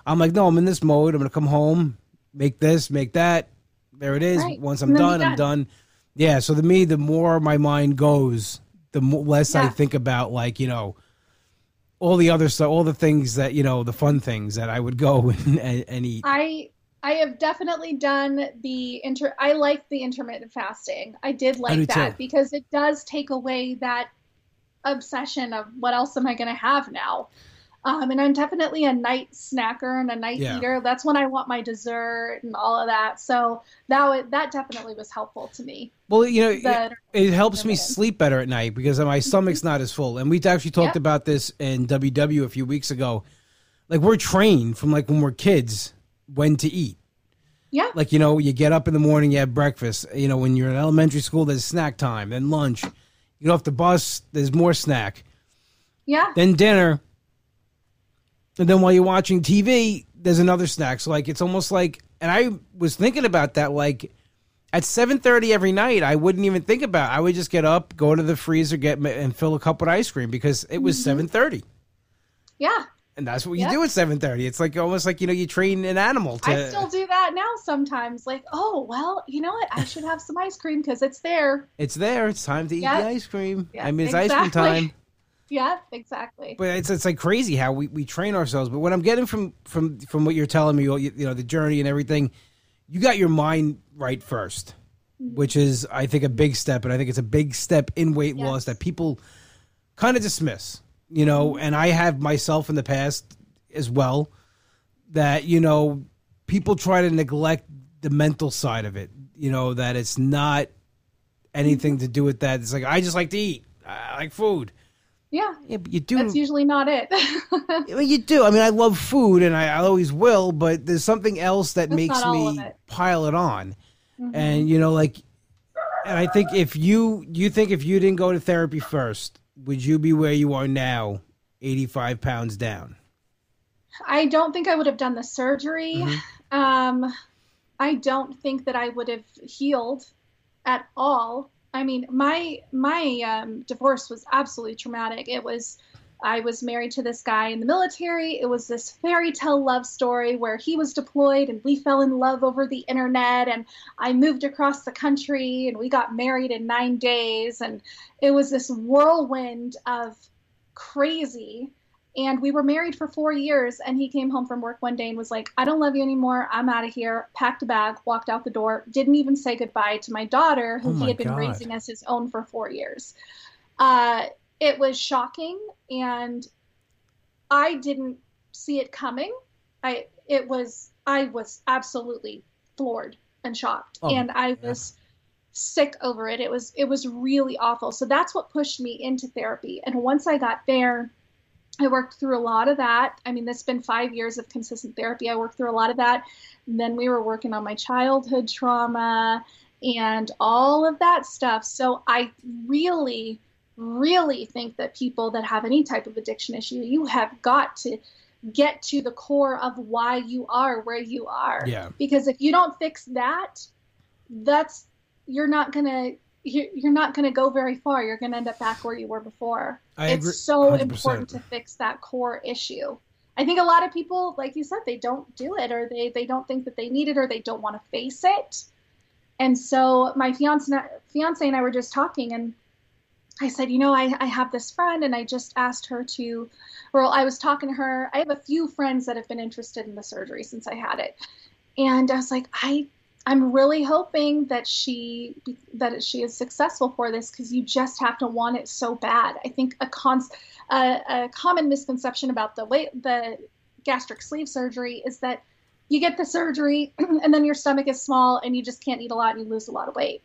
I'm like, no, I'm in this mode. I'm gonna come home make this, make that. There it is. Right. Once I'm done, I'm done. Yeah. So to me, the more my mind goes, the more, less yeah. I think about like you know all the other stuff, all the things that you know, the fun things that I would go and, and eat. I I have definitely done the inter. I like the intermittent fasting. I did like that too. because it does take away that obsession of what else am I going to have now. Um, and I'm definitely a night snacker and a night yeah. eater. That's when I want my dessert and all of that. So that that definitely was helpful to me. Well, you know, it, it, helps me sleep better at night because my stomach's not as full. And we actually talked yeah. about this in WW a few weeks ago. Like we're trained from like when we're kids when to eat. Yeah. Like you know, you get up in the morning, you have breakfast. You know, when you're in elementary school, there's snack time, then lunch. You get off the bus, there's more snack. Yeah. Then dinner and then while you're watching TV, there's another snack. So like it's almost like, and I was thinking about that. Like at 7:30 every night, I wouldn't even think about. It. I would just get up, go to the freezer, get and fill a cup with ice cream because it was mm-hmm. 7:30. Yeah. And that's what you do at 7:30. It's like almost like you know you train an animal to. I still do that now sometimes. Like, oh well, you know what? I should have some ice cream because it's there. It's there. It's time to eat the ice cream. I mean, it's exactly. ice cream time. Yeah, exactly. But it's it's like crazy how we, we train ourselves. But what I'm getting from from from what you're telling me, you, you know, the journey and everything, you got your mind right 1st mm-hmm. which is I think a big step, and I think it's a big step in weight yes. loss that people kind of dismiss. You know, and I have myself in the past as well. That you know, people try to neglect the mental side of it. You know that it's not anything to do with that. It's like I just like to eat. I like food yeah. Yeah, but you do. That's usually not it. well, you do. I mean, I love food and I, I always will, but there's something else that That's makes me pile it on. Mm-hmm. And, you know, like, and I think if you, you think if you didn't go to therapy first, would you be where you are now, 85 pounds down? I don't think I would have done the surgery. Mm-hmm. Um, I don't think that I would have healed at all I mean, my my um, divorce was absolutely traumatic. It was I was married to this guy in the military. It was this fairy tale love story where he was deployed and we fell in love over the internet. And I moved across the country and we got married in nine days. And it was this whirlwind of crazy. And we were married for four years. And he came home from work one day and was like, I don't love you anymore. I'm out of here. Packed a bag, walked out the door, didn't even say goodbye to my daughter, who Oh my he had been God. raising as his own for four years. Uh, it was shocking. And I didn't see it coming. I it was I was absolutely floored and shocked, Oh, and I was sick over it. It was it was really awful. So that's what pushed me into therapy. And once I got there, I worked through a lot of that. I mean, this has been five years of consistent therapy. I worked through a lot of that. And then we were working on my childhood trauma and all of that stuff. So I really, really think that people that have any type of addiction issue, you have got to get to the core of why you are where you are. Yeah. Because if you don't fix that, that's you're not gonna you're you're not gonna go very far. You're gonna end up back where you were before. I it's agree- so 100%. important to fix that core issue. I think a lot of people, like you said, they don't do it or they, they don't think that they need it or they don't want to face it. And so my fiance, fiance and I were just talking and I said, you know, I, I have this friend and I just asked her to, well, I was talking to her. I have a few friends that have been interested in the surgery since I had it. And I was like, I, I'm really hoping that she, that she is successful for this because you just have to want it so bad. I think a cons, a, a common misconception about the the gastric sleeve surgery is that you get the surgery and then your stomach is small and you just can't eat a lot and you lose a lot of weight.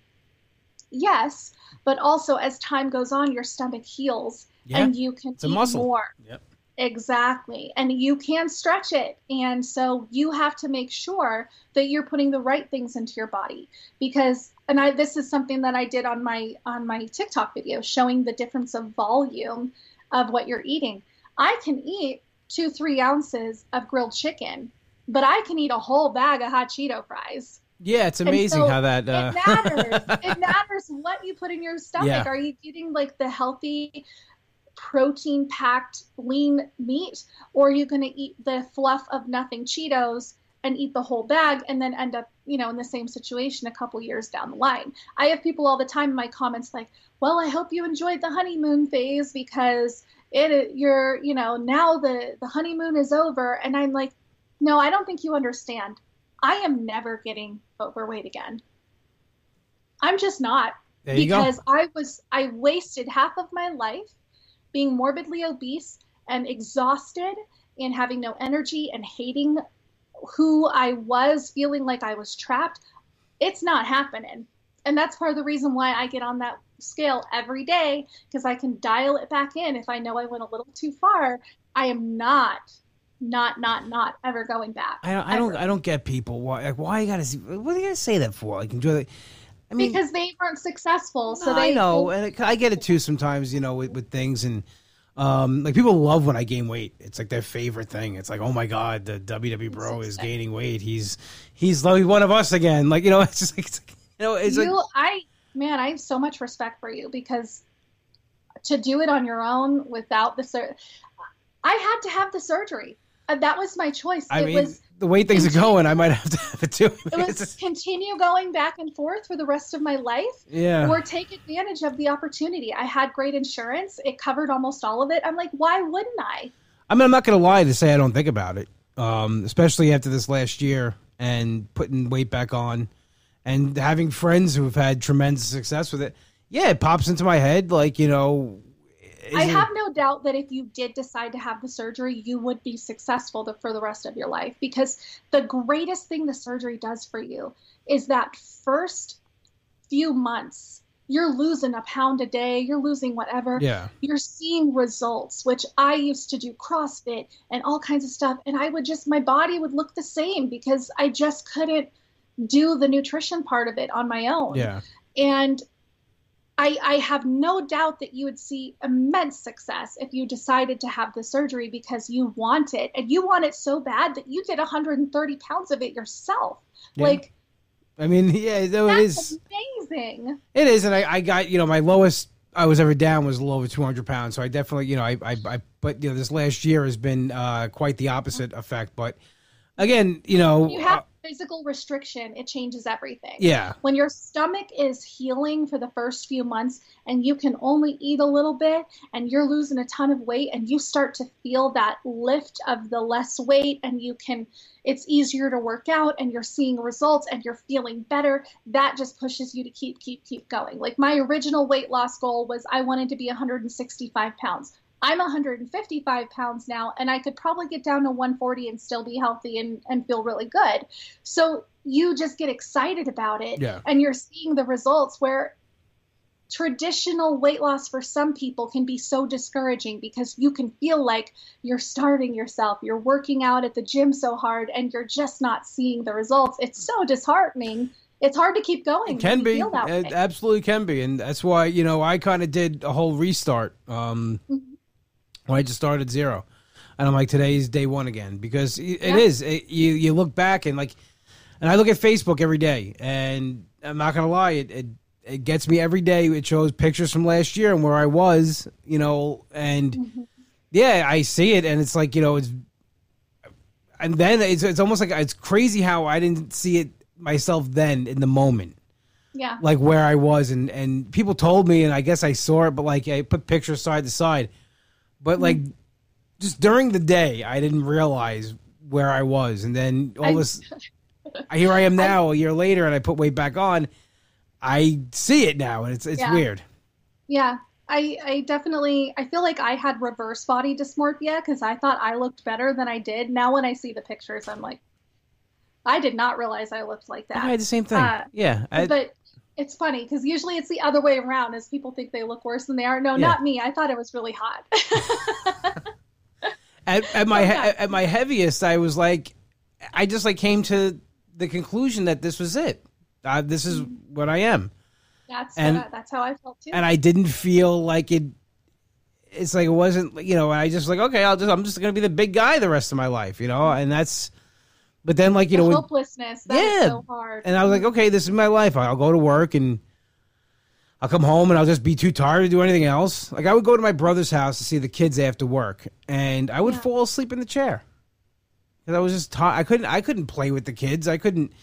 Yes, but also as time goes on, your stomach heals Yeah. and you can It's a eat muscle. more. Yep. Exactly. And you can stretch it. And so you have to make sure that you're putting the right things into your body because and I this is something that I did on my on my TikTok video showing the difference of volume of what you're eating. I can eat two, three ounces of grilled chicken, but I can eat a whole bag of hot Cheeto fries. Yeah, it's amazing so how that. Uh, It matters. it matters what you put in your stomach. Yeah. Are you eating like the healthy, protein packed lean meat, or are you going to eat the fluff of nothing Cheetos and eat the whole bag and then end up, you know, in the same situation a couple years down the line? I have people all the time in my comments like, "Well, I hope you enjoyed the honeymoon phase because it you're, you know, now the the honeymoon is over." And I'm like, "No, I don't think you understand. I am never getting overweight again. I'm just not there you go. because I was I wasted half of my life being morbidly obese and exhausted and having no energy and hating who I was, feeling like I was trapped. It's not happening. And that's part of the reason why I get on that scale every day because I can dial it back in if I know I went a little too far. I am not not not not ever going back. I don't, I don't, I don't get people. Why, like, why you gotta? see- What do you gotta say that for? Like, enjoy the. I mean, because they weren't successful. So No, they I know, and I get it too sometimes. You know, with, with things and um, like people love when I gain weight. It's like their favorite thing. It's like, oh my god, the WWE bro is gaining weight. He's he's like one of us again. Like you know, it's just like, it's like you know, it's you, like I, man, I have so much respect for you because to do it on your own without the sur- I had to have the surgery. Uh, that was my choice. I it mean, was the way things are going, I might have to have it too. it was continue going back and forth for the rest of my life yeah, or take advantage of the opportunity. I had great insurance. It covered almost all of it. I'm like, why wouldn't I? I mean, I'm not gonna lie to say I don't think about it, um, especially after this last year and putting weight back on, and having friends who've had tremendous success with it. Yeah, it pops into my head like you know. I have no doubt that if you did decide to have the surgery, you would be successful the, for the rest of your life because the greatest thing the surgery does for you is that first few months. You're losing a pound a day, you're losing whatever. Yeah. You're seeing results, which I used to do CrossFit and all kinds of stuff. And I would just, my body would look the same because I just couldn't do the nutrition part of it on my own. Yeah. And I, I have no doubt that you would see immense success if you decided to have the surgery because you want it and you want it so bad that you did 130 pounds of it yourself. Yeah. Like I mean, yeah, though it that's is. amazing. It is, and I, I got you know my lowest I was ever down was a little over 200 pounds. So I definitely, you know, I, I, I but you know, this last year has been uh, quite the opposite effect. But again, you know, you have physical restriction, it changes everything. Yeah. When your stomach is healing for the first few months and you can only eat a little bit and you're losing a ton of weight and you start to feel that lift of the less weight and you can it's easier to work out and you're seeing results and you're feeling better, that just pushes you to keep keep keep going. Like my original weight loss goal was I wanted to be 165 pounds. I'm 155 pounds now, and I could probably get down to 140 and still be healthy and, and feel really good. So you just get excited about it, yeah. and you're seeing the results where traditional weight loss for some people can be so discouraging because you can feel like you're starving yourself, you're working out at the gym so hard, and you're just not seeing the results. It's so disheartening it's hard to keep going. It can be. It absolutely can be. And that's why, you know, I kind of did a whole restart. Um, mm-hmm. I just started zero, and I'm like, today's day one again because it yeah. is. It, you you look back and like, and I look at Facebook every day, and I'm not gonna lie, it, it it gets me every day. It shows pictures from last year and where I was, you know, and mm-hmm. yeah, I see it, and it's like you know, it's and then it's it's almost like it's crazy how I didn't see it myself then in the moment. Yeah. Like where I was and and people told me and I guess I saw it but like I put pictures side to side but like, just during the day, I didn't realize where I was, and then all this, here I am now, I, a year later, and I put weight back on. I see it now, and it's it's yeah. weird. Yeah, I, I definitely I feel like I had reverse body dysmorphia because I thought I looked better than I did. Now when I see the pictures, I'm like, I did not realize I looked like that. I had the same thing. Uh, yeah, I, but it's funny because usually it's the other way around as people think they look worse than they are. No, yeah. not me. I thought it was really hot. at, at, my yeah. at my heaviest, I was like, I just like came to the conclusion that this was it. Uh, this is mm-hmm. what I am. That's and, that's how I felt too. And I didn't feel like it. It's like it wasn't, you know. I just like okay, I'll just I'm just gonna be the big guy the rest of my life, you know. And that's but then, like you the know, hopelessness. yeah, so hard. And I was like, okay, this is my life. I'll go to work and I'll come home and I'll just be too tired to do anything else. Like I would go to my brother's house to see the kids after work, and I would yeah. fall asleep in the chair because I was just tired. I couldn't. I couldn't play with the kids. I couldn't,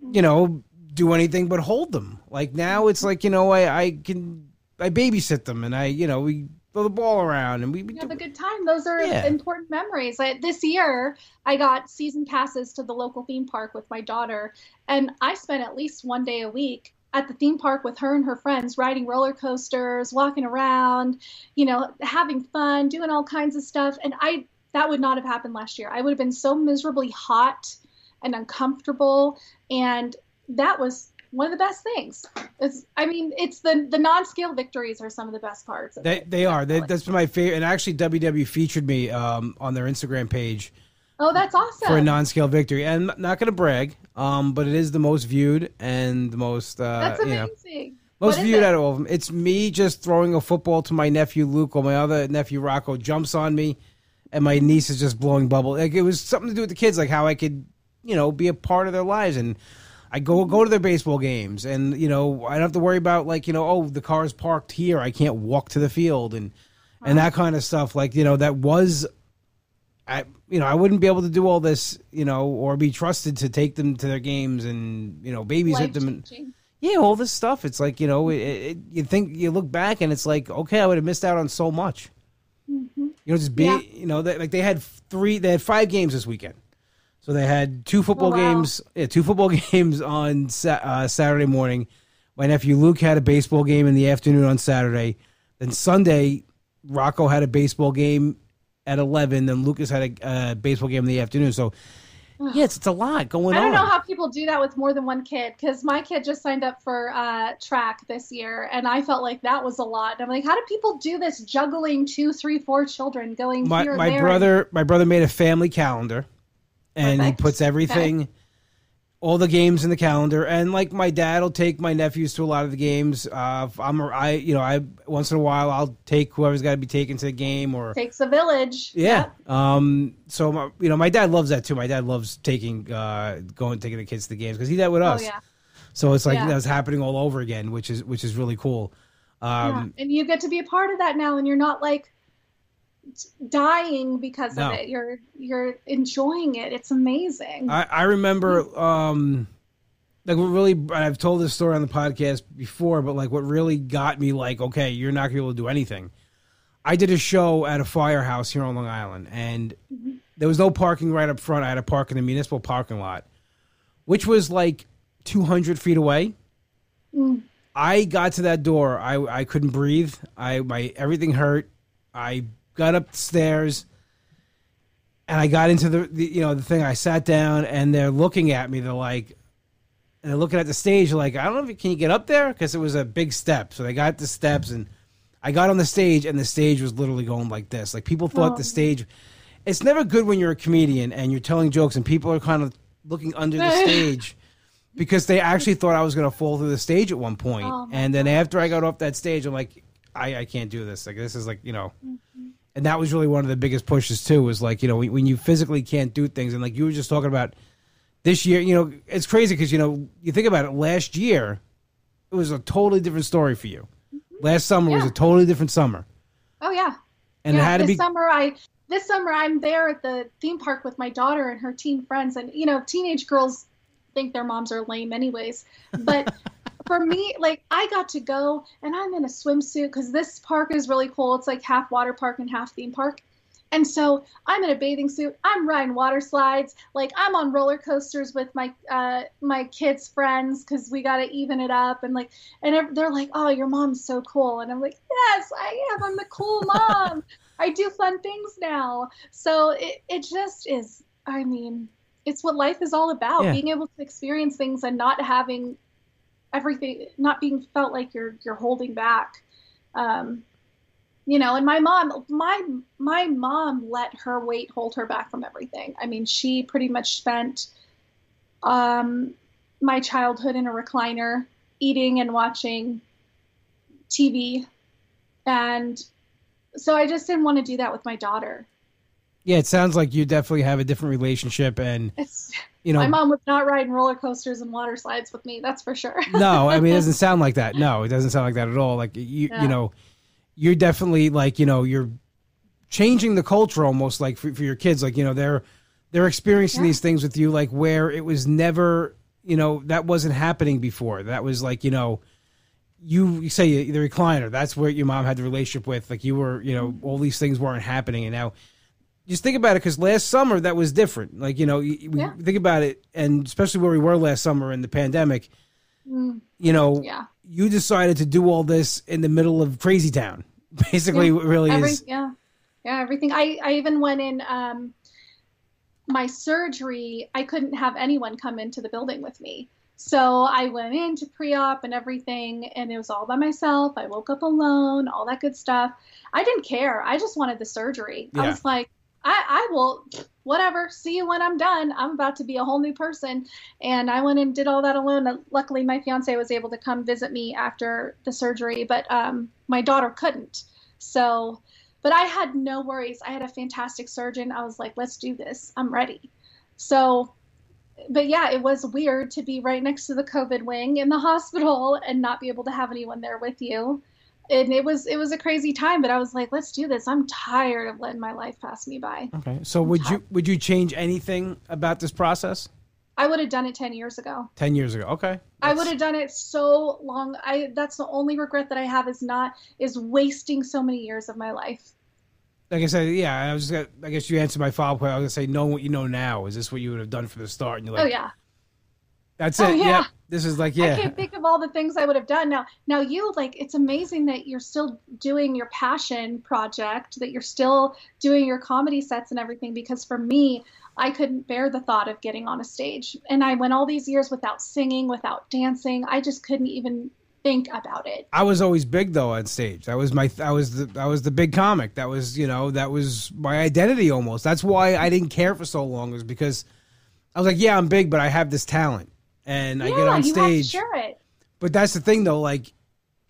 you mm-hmm. know, do anything but hold them. Like now, it's mm-hmm. like you know, I I can I babysit them, and I you know we throw the ball around and we, we have a good time. Those are yeah. important memories. I, this year, I got season passes to the local theme park with my daughter, and I spent at least one day a week at the theme park with her and her friends, riding roller coasters, walking around, you know, having fun, doing all kinds of stuff. And I that would not have happened last year. I would have been so miserably hot and uncomfortable, and that was one of the best things. It's, I mean, it's the the non-scale victories are some of the best parts. They it. they are. They, that's been my favorite. And actually, WW featured me um, on their Instagram page. Oh, that's awesome for a non-scale victory. And I'm not going to brag, um, but it is the most viewed and the most. Uh, that's amazing. You know, most viewed out of all of them. It's me just throwing a football to my nephew Luke, while my other nephew Rocco jumps on me, and my niece is just blowing bubble. Like it was something to do with the kids, like how I could, you know, be a part of their lives and I go go to their baseball games, and you know I don't have to worry about like you know oh the car's parked here, I can't walk to the field, and and that kind of stuff. Like you know that was, I you know I wouldn't be able to do all this you know or be trusted to take them to their games and you know babysit them. And, yeah, all this stuff. It's like you know, it, it, you think you look back and it's like, okay, I would have missed out on so much. Mm-hmm. You know, just be, yeah. you know, they, like they had three, they had five games this weekend. So they had two football oh, wow. games, yeah, two football games on uh, Saturday morning. My nephew Luke had a baseball game in the afternoon on Saturday. Then Sunday, Rocco had a baseball game at eleven. Then Lucas had a uh, baseball game in the afternoon. So yeah, it's, it's a lot going on. I don't know how people do that with more than one kid because my kid just signed up for uh, track this year, and I felt like that was a lot. And I'm like, how do people do this juggling two, three, four children going my, here? My brother, and- my brother made a family calendar and Perfect. he puts everything okay. all the games in the calendar and like my dad will take my nephews to a lot of the games uh i'm i you know i once in a while i'll take whoever's got to be taken to the game or takes a village yeah, um so my, you know my dad loves that too my dad loves taking uh going taking the kids to the games because he did with oh, us oh, yeah. so it's like yeah. that's happening all over again which is which is really cool Um, yeah. And you get to be a part of that now, and you're not like dying because No. of it. You're you're enjoying it. It's amazing. I, I remember, um, like what really, I've told this story on the podcast before, but like what really got me, like, okay, you're not gonna be able to do anything. I did a show at a firehouse here on Long Island, and there was no parking right up front. I had to park in the municipal parking lot, which was like 200 feet away. Mm. I got to that door. I I couldn't breathe. I my everything hurt. I got upstairs and I got into the, the you know the thing. I sat down and they're looking at me. They're like, and they're looking at the stage. Like I don't know if you, can you get up there because it was a big step. So they got the steps and I got on the stage and the stage was literally going like this. Like people thought Oh. the stage. It's never good when you're a comedian and you're telling jokes and people are kind of looking under the stage because they actually thought I was going to fall through the stage at one point. Oh, and then after I got off that stage, I'm like, I, I can't do this. Like this is like you know, Mm-hmm. And that was really one of the biggest pushes too. Was like you know when, you physically can't do things, and like you were just talking about this year. You know, it's crazy because you know you think about it. Last year, it was a totally different story for you. Mm-hmm. Last summer was a totally different summer, oh yeah. and yeah, it had to this be. summer I this summer I'm there at the theme park with my daughter and her teen friends and you know teenage girls think their moms are lame anyways but for me like I got to go and I'm in a swimsuit cuz this park is really cool. It's like half water park and half theme park. And so I'm in a bathing suit. I'm riding water slides. Like I'm on roller coasters with my uh my kids friends cuz we got to even it up. And like and they're like oh your mom's so cool. And I'm like yes I am. I'm the cool mom. I do fun things now. So it, it just is, I mean, it's what life is all about Yeah. being able to experience things and not having everything, not being felt like you're, you're holding back. Um, you know, and my mom, my, my mom let her weight hold her back from everything. I mean, she pretty much spent, um, my childhood in a recliner eating and watching TV and so I just didn't want to do that with my daughter. Yeah, it sounds like you definitely have a different relationship, and It's you know, my mom was not riding roller coasters and water slides with me, that's for sure. no, I mean it doesn't sound like that. No, it doesn't sound like that at all. Like you, Yeah. you know, you're definitely like you know you're changing the culture almost like for, for your kids. Like you know they're they're experiencing Yeah. these things with you like where it was never you know that wasn't happening before. That was like you know you, you say the recliner. That's where your mom had the relationship with. Like you were you know Mm-hmm. all these things weren't happening, and now. Just think about it, because last summer that was different. Like you know, we Yeah. think about it, and especially where we were last summer in the pandemic. Mm, You know, yeah. you decided to do all this in the middle of crazy town basically Yeah. really Every, is yeah. Yeah, everything. I, I even went in um, my surgery, I couldn't have anyone come into the building with me. So I went into pre-op and everything, and it was all by myself. I woke up alone, all that good stuff. I didn't care. I just wanted the surgery. I was like, I, I will, whatever. See you when I'm done. I'm about to be a whole new person. And I went and did all that alone. Luckily, my fiance was able to come visit me after the surgery, but um, my daughter couldn't. So, but I had no worries. I had a fantastic surgeon. I was like, let's do this. I'm ready. So, but yeah, it was weird to be right next to the COVID wing in the hospital and not be able to have anyone there with you. And it was it was a crazy time, but I was like, let's do this. I'm tired of letting my life pass me by. okay so would you would you change anything about this process I would have done it 10 years ago. 10 years ago okay I would have done it so long. I that's the only regret that I have is not is wasting so many years of my life. like i said yeah i was gonna, i guess you answered my follow-up i was gonna say know what you know now is this what you would have done from the start and you're oh, like oh yeah. That's Oh, it yeah. yeah this is like yeah. I can't think of all the things I would have done. Now, now you like it's amazing that you're still doing your passion project, that you're still doing your comedy sets and everything. Because for me, I couldn't bear the thought of getting on a stage, and I went all these years without singing, without dancing. I just couldn't even think about it. I was always big though on stage. That was my I was the I was the big comic. That was you know that was my identity almost. That's why I didn't care for so long was because I was like yeah I'm big but I have this talent and I get on you have to stage. But that's the thing though like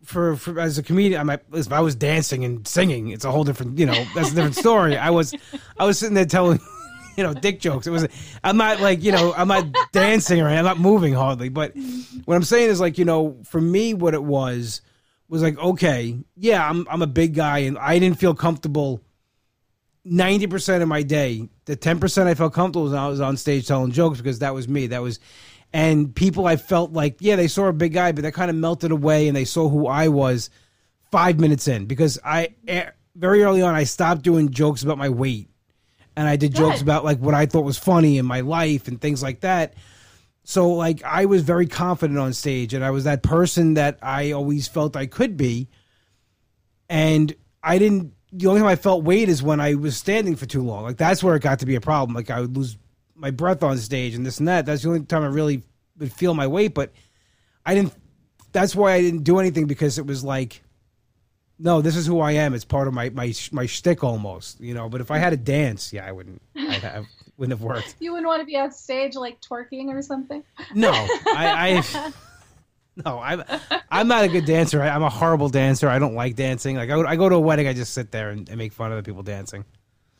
for, for as a comedian I might if I was dancing and singing it's a whole different you know that's a different story. I was I was sitting there telling you know dick jokes. It was I'm not like you know I'm not dancing or I'm not moving hardly. But what I'm saying is like you know for me what it was was like, okay, yeah, I'm I'm a big guy, and I didn't feel comfortable. Ninety percent of my day, the ten percent I felt comfortable was I was on stage telling jokes because that was me. That was, and people I felt like, yeah, they saw a big guy, but that kind of melted away, and they saw who I was five minutes in because I eh, very early on I stopped doing jokes about my weight, and I did Good. jokes about like what I thought was funny in my life and things like that. So like I was very confident on stage and I was that person that I always felt I could be. And I didn't the only time I felt weight is when I was standing for too long. Like that's where it got to be a problem. Like I would lose my breath on stage and this and that. That's the only time I really would feel my weight, but I didn't that's why I didn't do anything because it was like no, this is who I am. It's part of my my my shtick almost, you know. But if I had to dance, yeah, I wouldn't. I'd have, wouldn't have worked. You wouldn't want to be on stage like twerking or something. No, I, I no, I'm I'm not a good dancer. I, I'm a horrible dancer. I don't like dancing. Like I, go- I go to a wedding, I just sit there and, and make fun of the people dancing.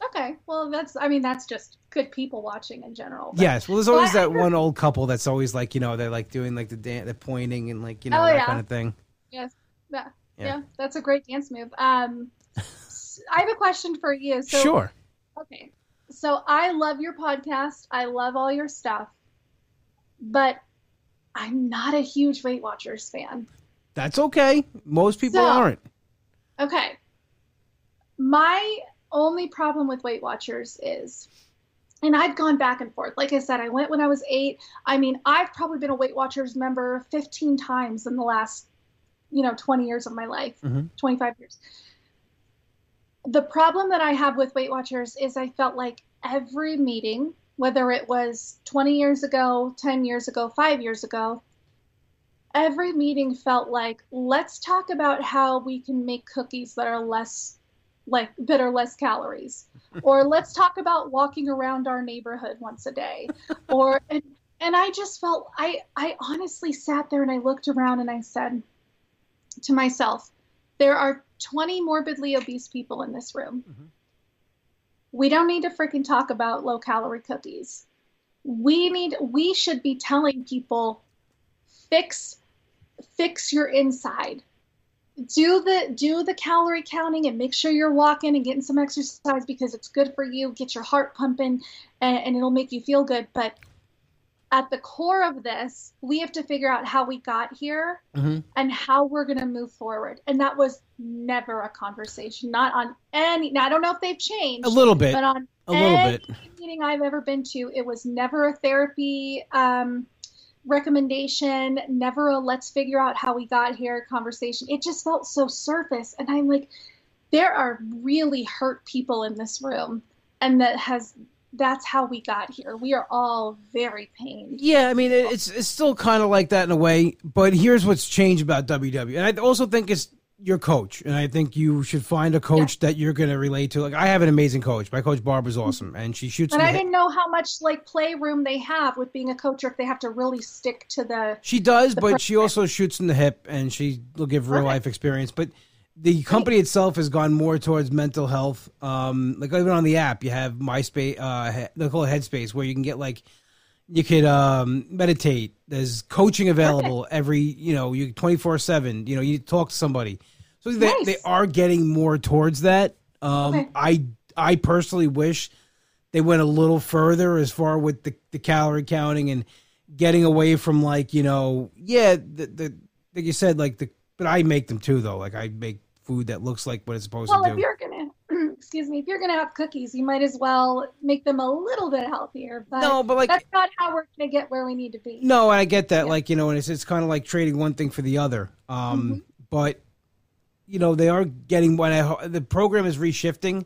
Okay, well that's I mean that's just good people watching in general. but- Yes, well, there's always I- that one old couple that's always like you know they're like doing like the dance, the pointing and like you know Oh, that yeah. kind of thing. Yes. Yeah. Yeah. yeah. that's a great dance move. Um, I have a question for you. So, sure. Okay. So I love your podcast. I love all your stuff, but I'm not a huge Weight Watchers fan. That's okay. Most people So- aren't. Okay. My only problem with Weight Watchers is, and I've gone back and forth. Like I said, I went when I was eight. I mean, I've probably been a Weight Watchers member 15 times in the last, you know, 20 years of my life, Mhm. 25 years. The problem that I have with Weight Watchers is I felt like every meeting, whether it was 20 years ago, 10 years ago, five years ago, every meeting felt like let's talk about how we can make cookies that are less like that are less calories. Or let's talk about walking around our neighborhood once a day. Or and, and i just felt i i honestly sat there and i looked around and i said to myself there are 20 morbidly obese people in this room. Mhm. we don't need to freaking talk about low calorie cookies. We need we should be telling people fix fix your inside do the do the calorie counting and make sure you're walking and getting some exercise because it's good for you get your heart pumping and, and it'll make you feel good but at the core of this we have to figure out how we got here Mhm. and how we're going to move forward and that was never a conversation not on any now i don't know if they've changed A little bit. but on A little any bit. meeting I've ever been to, it was never a therapy um, recommendation, never a let's figure out how we got here conversation. It just felt so surface. And I'm like, there are really hurt people in this room. And that has, that's how we got here. We are all very pained. Yeah, I mean it's it's still kind of like that in a way, but here's what's changed about WW, and I also think it's your coach, and I think you should find a coach that you're going to relate to. Like I have an amazing coach. My coach Barbara's awesome, and she shoots. And I didn't know how much like playroom they have with being a coach or if they have to really stick to the She does, the but she also shoots in the hip, and she will give real Okay. life experience. But the company itself has gone more towards mental health. Um, like even on the app, you have MySpace, uh, he- they call it Headspace, where you can get like you could um, meditate. There's coaching available every you know you twenty four seven. You know you talk to somebody, so they Nice. they are getting more towards that. Um, Okay. I I personally wish they went a little further as far with the, the calorie counting and getting away from like you know yeah the, the like you said like the but I make them too though like I make food that looks like what it's supposed Well, to if you're gonna, excuse me, if you're gonna have cookies, you might as well make them a little bit healthier. But No, but like that's not how we're gonna get where we need to be. no, and I get that Yeah. like you know and it's it's kind of like trading one thing for the other. Um, Mm-hmm. but you know they are getting when I the program is reshifting.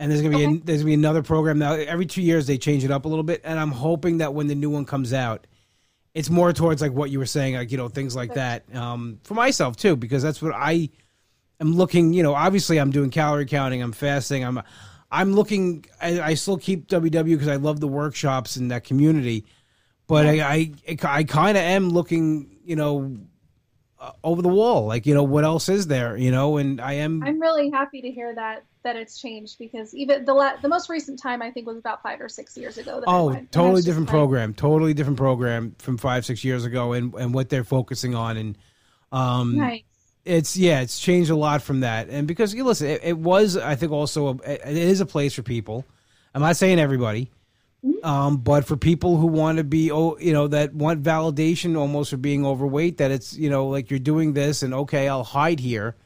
And there's gonna be Okay. there's gonna be another program now. Every two years they change it up a little bit, and I'm hoping that when the new one comes out, it's more towards like what you were saying, like you know things like that. Um, for myself too, because that's what I am looking. You know, obviously I'm doing calorie counting, I'm fasting, I'm I'm looking. I, I still keep WW because I love the workshops and that community, but I I, I kind of am looking. You know. Uh, over the wall, like you know, what else is there? You know, and I am. I'm really happy to hear that that it's changed because even the la- the most recent time I think was about five or six years ago. That Oh, went. And I totally different like, program. Totally different program from five, six years ago, and and what they're focusing on, and um, Nice. it's yeah, it's changed a lot from that, and because you listen, it, it was I think also a, it is a place for people. I'm not saying everybody, um, but for people who want to be, oh, you know, that want validation almost for being overweight, that it's you know like you're doing this, and okay, I'll hide here.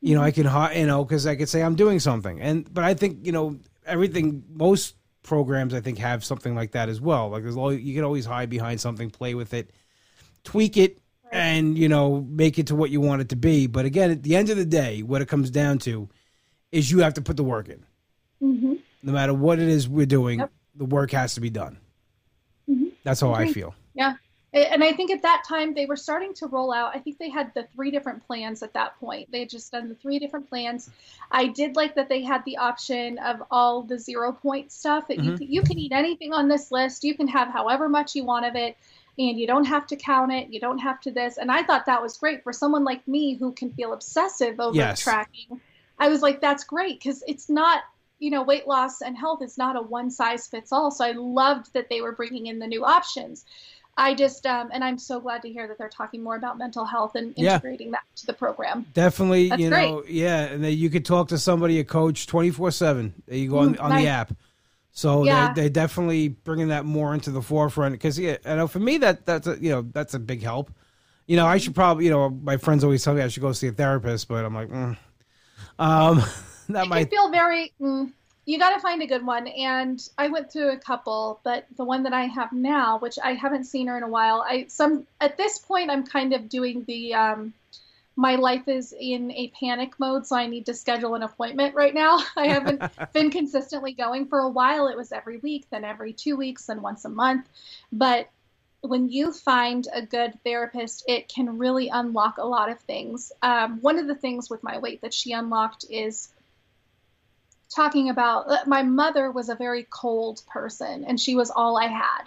You know, I can hide, you know, because I could say I'm doing something, and but I think you know everything. Most programs I think have something like that as well. Like there's always, you can always hide behind something, play with it, tweak it, and you know make it to what you want it to be. But again, at the end of the day, what it comes down to is you have to put the work in. hmm No matter what it is we're doing, Yep. The work has to be done. Mhm. That's how I feel. Yeah. And I think at that time they were starting to roll out. I think they had the three different plans at that point. They had just done the three different plans. I did like that they had the option of all the zero point stuff that you Mhm. can, you can eat anything on this list. You can have however much you want of it, and you don't have to count it. You don't have to this. And I thought that was great for someone like me who can feel obsessive over Yes. tracking. I was like, that's great because it's not you know, weight loss and health is not a one size fits all. So I loved that they were bringing in the new options. I just, um, and I'm so glad to hear that they're talking more about mental health and Yeah. integrating that to the program. Definitely, That's you know, yeah, and then you could talk to somebody, a coach, twenty four seven. You go on, on the app. So Yeah. they're, they're definitely bringing that more into the forefront because yeah, I know for me that that's a, you know that's a big help. You know, I should probably you know my friends always tell me I should go see a therapist, but I'm like, mm. um, that I might feel very, mm, you got to find a good one. And I went through a couple, but the one that I have now, which I haven't seen her in a while, I, some, at this point, I'm kind of doing the, um, my life is in a panic mode, so I need to schedule an appointment right now. I haven't been consistently going for a while. It was every week, then every two weeks, then once a month. But when you find a good therapist, it can really unlock a lot of things. Um, one of the things with my weight that she unlocked is talking about uh, my mother was a very cold person, and she was all I had.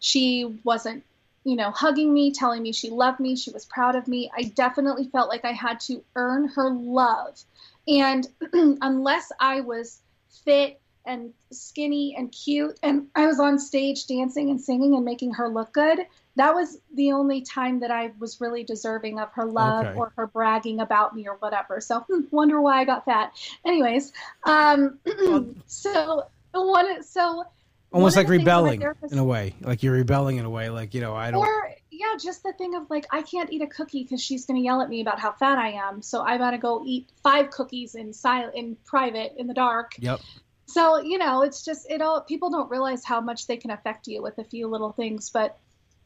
She wasn't you know, hugging me, telling me she loved me, she was proud of me. I definitely felt like I had to earn her love. And unless I was fit and skinny and cute and I was on stage dancing and singing and making her look good, that was the only time that I was really deserving of her love Okay. or her bragging about me or whatever. So, hmm, wonder why I got fat. Anyways, um, so one, so almost like of the things that my rebelling in a way, like you're rebelling in a way, like you know I don't. or yeah, just the thing of like I can't eat a cookie because she's gonna yell at me about how fat I am, so I gotta go eat five cookies in silent, in private, in the dark. Yep. So you know, it's just it all. People don't realize how much they can affect you with a few little things. But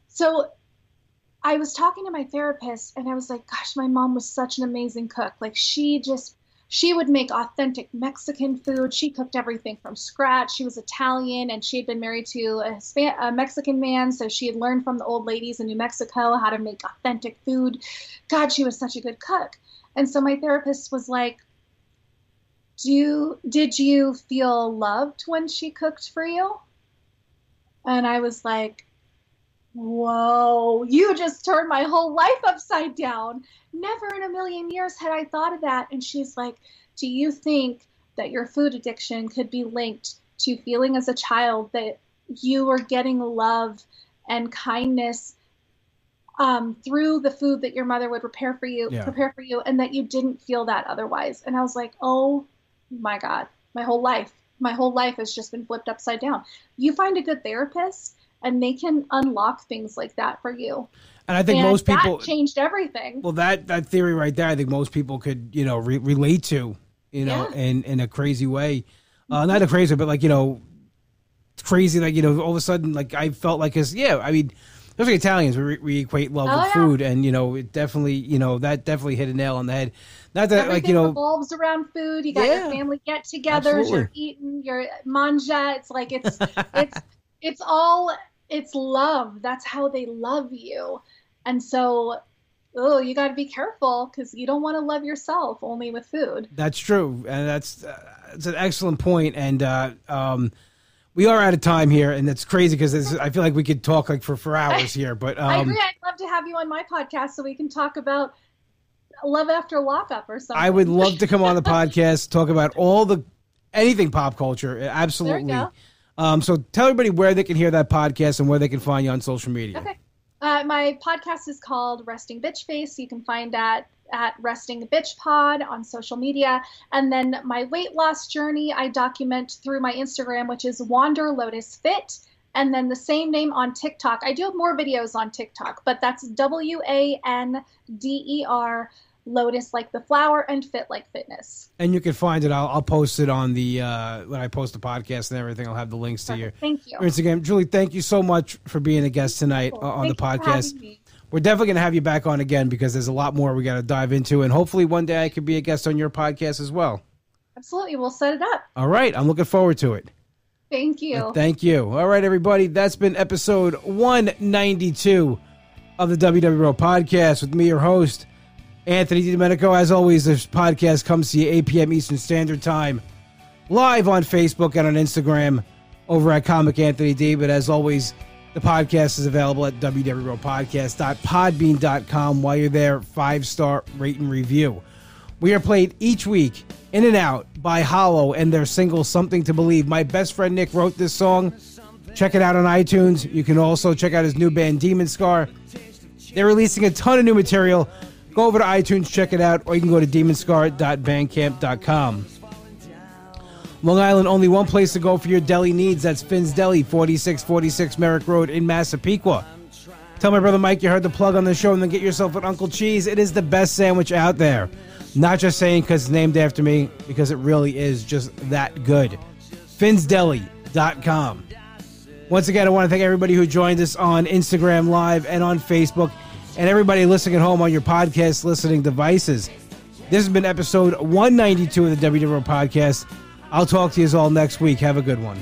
so I was talking to my therapist, and I was like, "Gosh, my mom was such an amazing cook. Like she just." She would make authentic Mexican food. She cooked everything from scratch. She was Italian and she had been married to a, Hispan- a Mexican man, so she had learned from the old ladies in New Mexico how to make authentic food. God, she was such a good cook. And so my therapist was like, "Do did you feel loved when she cooked for you?" And I was like, Whoa, you just turned my whole life upside down. Never in a million years had I thought of that. And she's like, Do you think that your food addiction could be linked to feeling as a child that you were getting love and kindness um, through the food that your mother would prepare for you, Yeah. prepare for you, and that you didn't feel that otherwise? And I was like, Oh my God, my whole life, my whole life has just been flipped upside down. You find a good therapist, and they can unlock things like that for you. And I think and most people, that changed everything. well, that that theory right there, I think most people could you know re- relate to, you know, Yeah. in in a crazy way, uh, not a crazy, but like you know, it's crazy. Like you know, all of a sudden, like I felt like, cause yeah, I mean. Especially Italians, we, we equate love Oh, with yeah. food, and you know, it definitely, you know, that definitely hit a nail on the head. Not that, Everything like, you know, it revolves around food. You got Yeah. your family get-togethers. You're eating. You're manja. It's like it's it's it's all it's love. That's how they love you. And so, oh, you got to be careful because you don't want to love yourself only with food. That's true, and that's uh, it's an excellent point. And uh, um, we are out of time here, and it's crazy because I feel like we could talk like for for hours here. But I um, agree. I'd love to have you on my podcast so we can talk about love after lockup or something. I would love to come on the podcast talk about all the anything pop culture. Absolutely. Um, so tell everybody where they can hear that podcast and where they can find you on social media. Okay. Uh, my podcast is called Resting Bitch Face. You can find that at Resting Bitch Pod on social media. And then my weight loss journey I document through my Instagram, which is Wander Lotus Fit. And then the same name on TikTok. I do have more videos on TikTok, but that's W A N D E R Lotus like the flower and fit like fitness. And you can find it. I'll, I'll post it on the uh, when I post the podcast and everything. I'll have the links to your Thank you. Instagram. Julie, thank you so much for being a guest tonight Cool. uh, on Thank the podcast. We're definitely going to have you back on again because there's a lot more we got to dive into, and hopefully one day I could be a guest on your podcast as well. Absolutely. We'll set it up. All right, I'm looking forward to it. Thank you. Thank you. All right, everybody. That's been episode 192 of the WW Row podcast with me, your host, Anthony DiDomenico. As always, this podcast comes to you 8 p.m. Eastern Standard Time, live on Facebook and on Instagram over at Comic Anthony D. But as always, the podcast is available at www.podcast.podbean.com. While you're there, five star rate and review. We are played each week in and out by Hollow and their single Something to Believe. My best friend Nick wrote this song. Check it out on iTunes. You can also check out his new band Demon Scar. They're releasing a ton of new material. Go over to iTunes, check it out, or you can go to demonscar.bandcamp.com. Long Island, only one place to go for your deli needs. That's Finn's Deli, 4646 Merrick Road in Massapequa. Tell my brother Mike you heard the plug on the show and then get yourself an Uncle Cheese. It is the best sandwich out there. Not just saying because it's named after me, because it really is just that good. Finn'sDeli.com. Once again, I want to thank everybody who joined us on Instagram Live and on Facebook, and everybody listening at home on your podcast listening devices. This has been episode 192 of the WWO podcast. I'll talk to you all next week. Have a good one.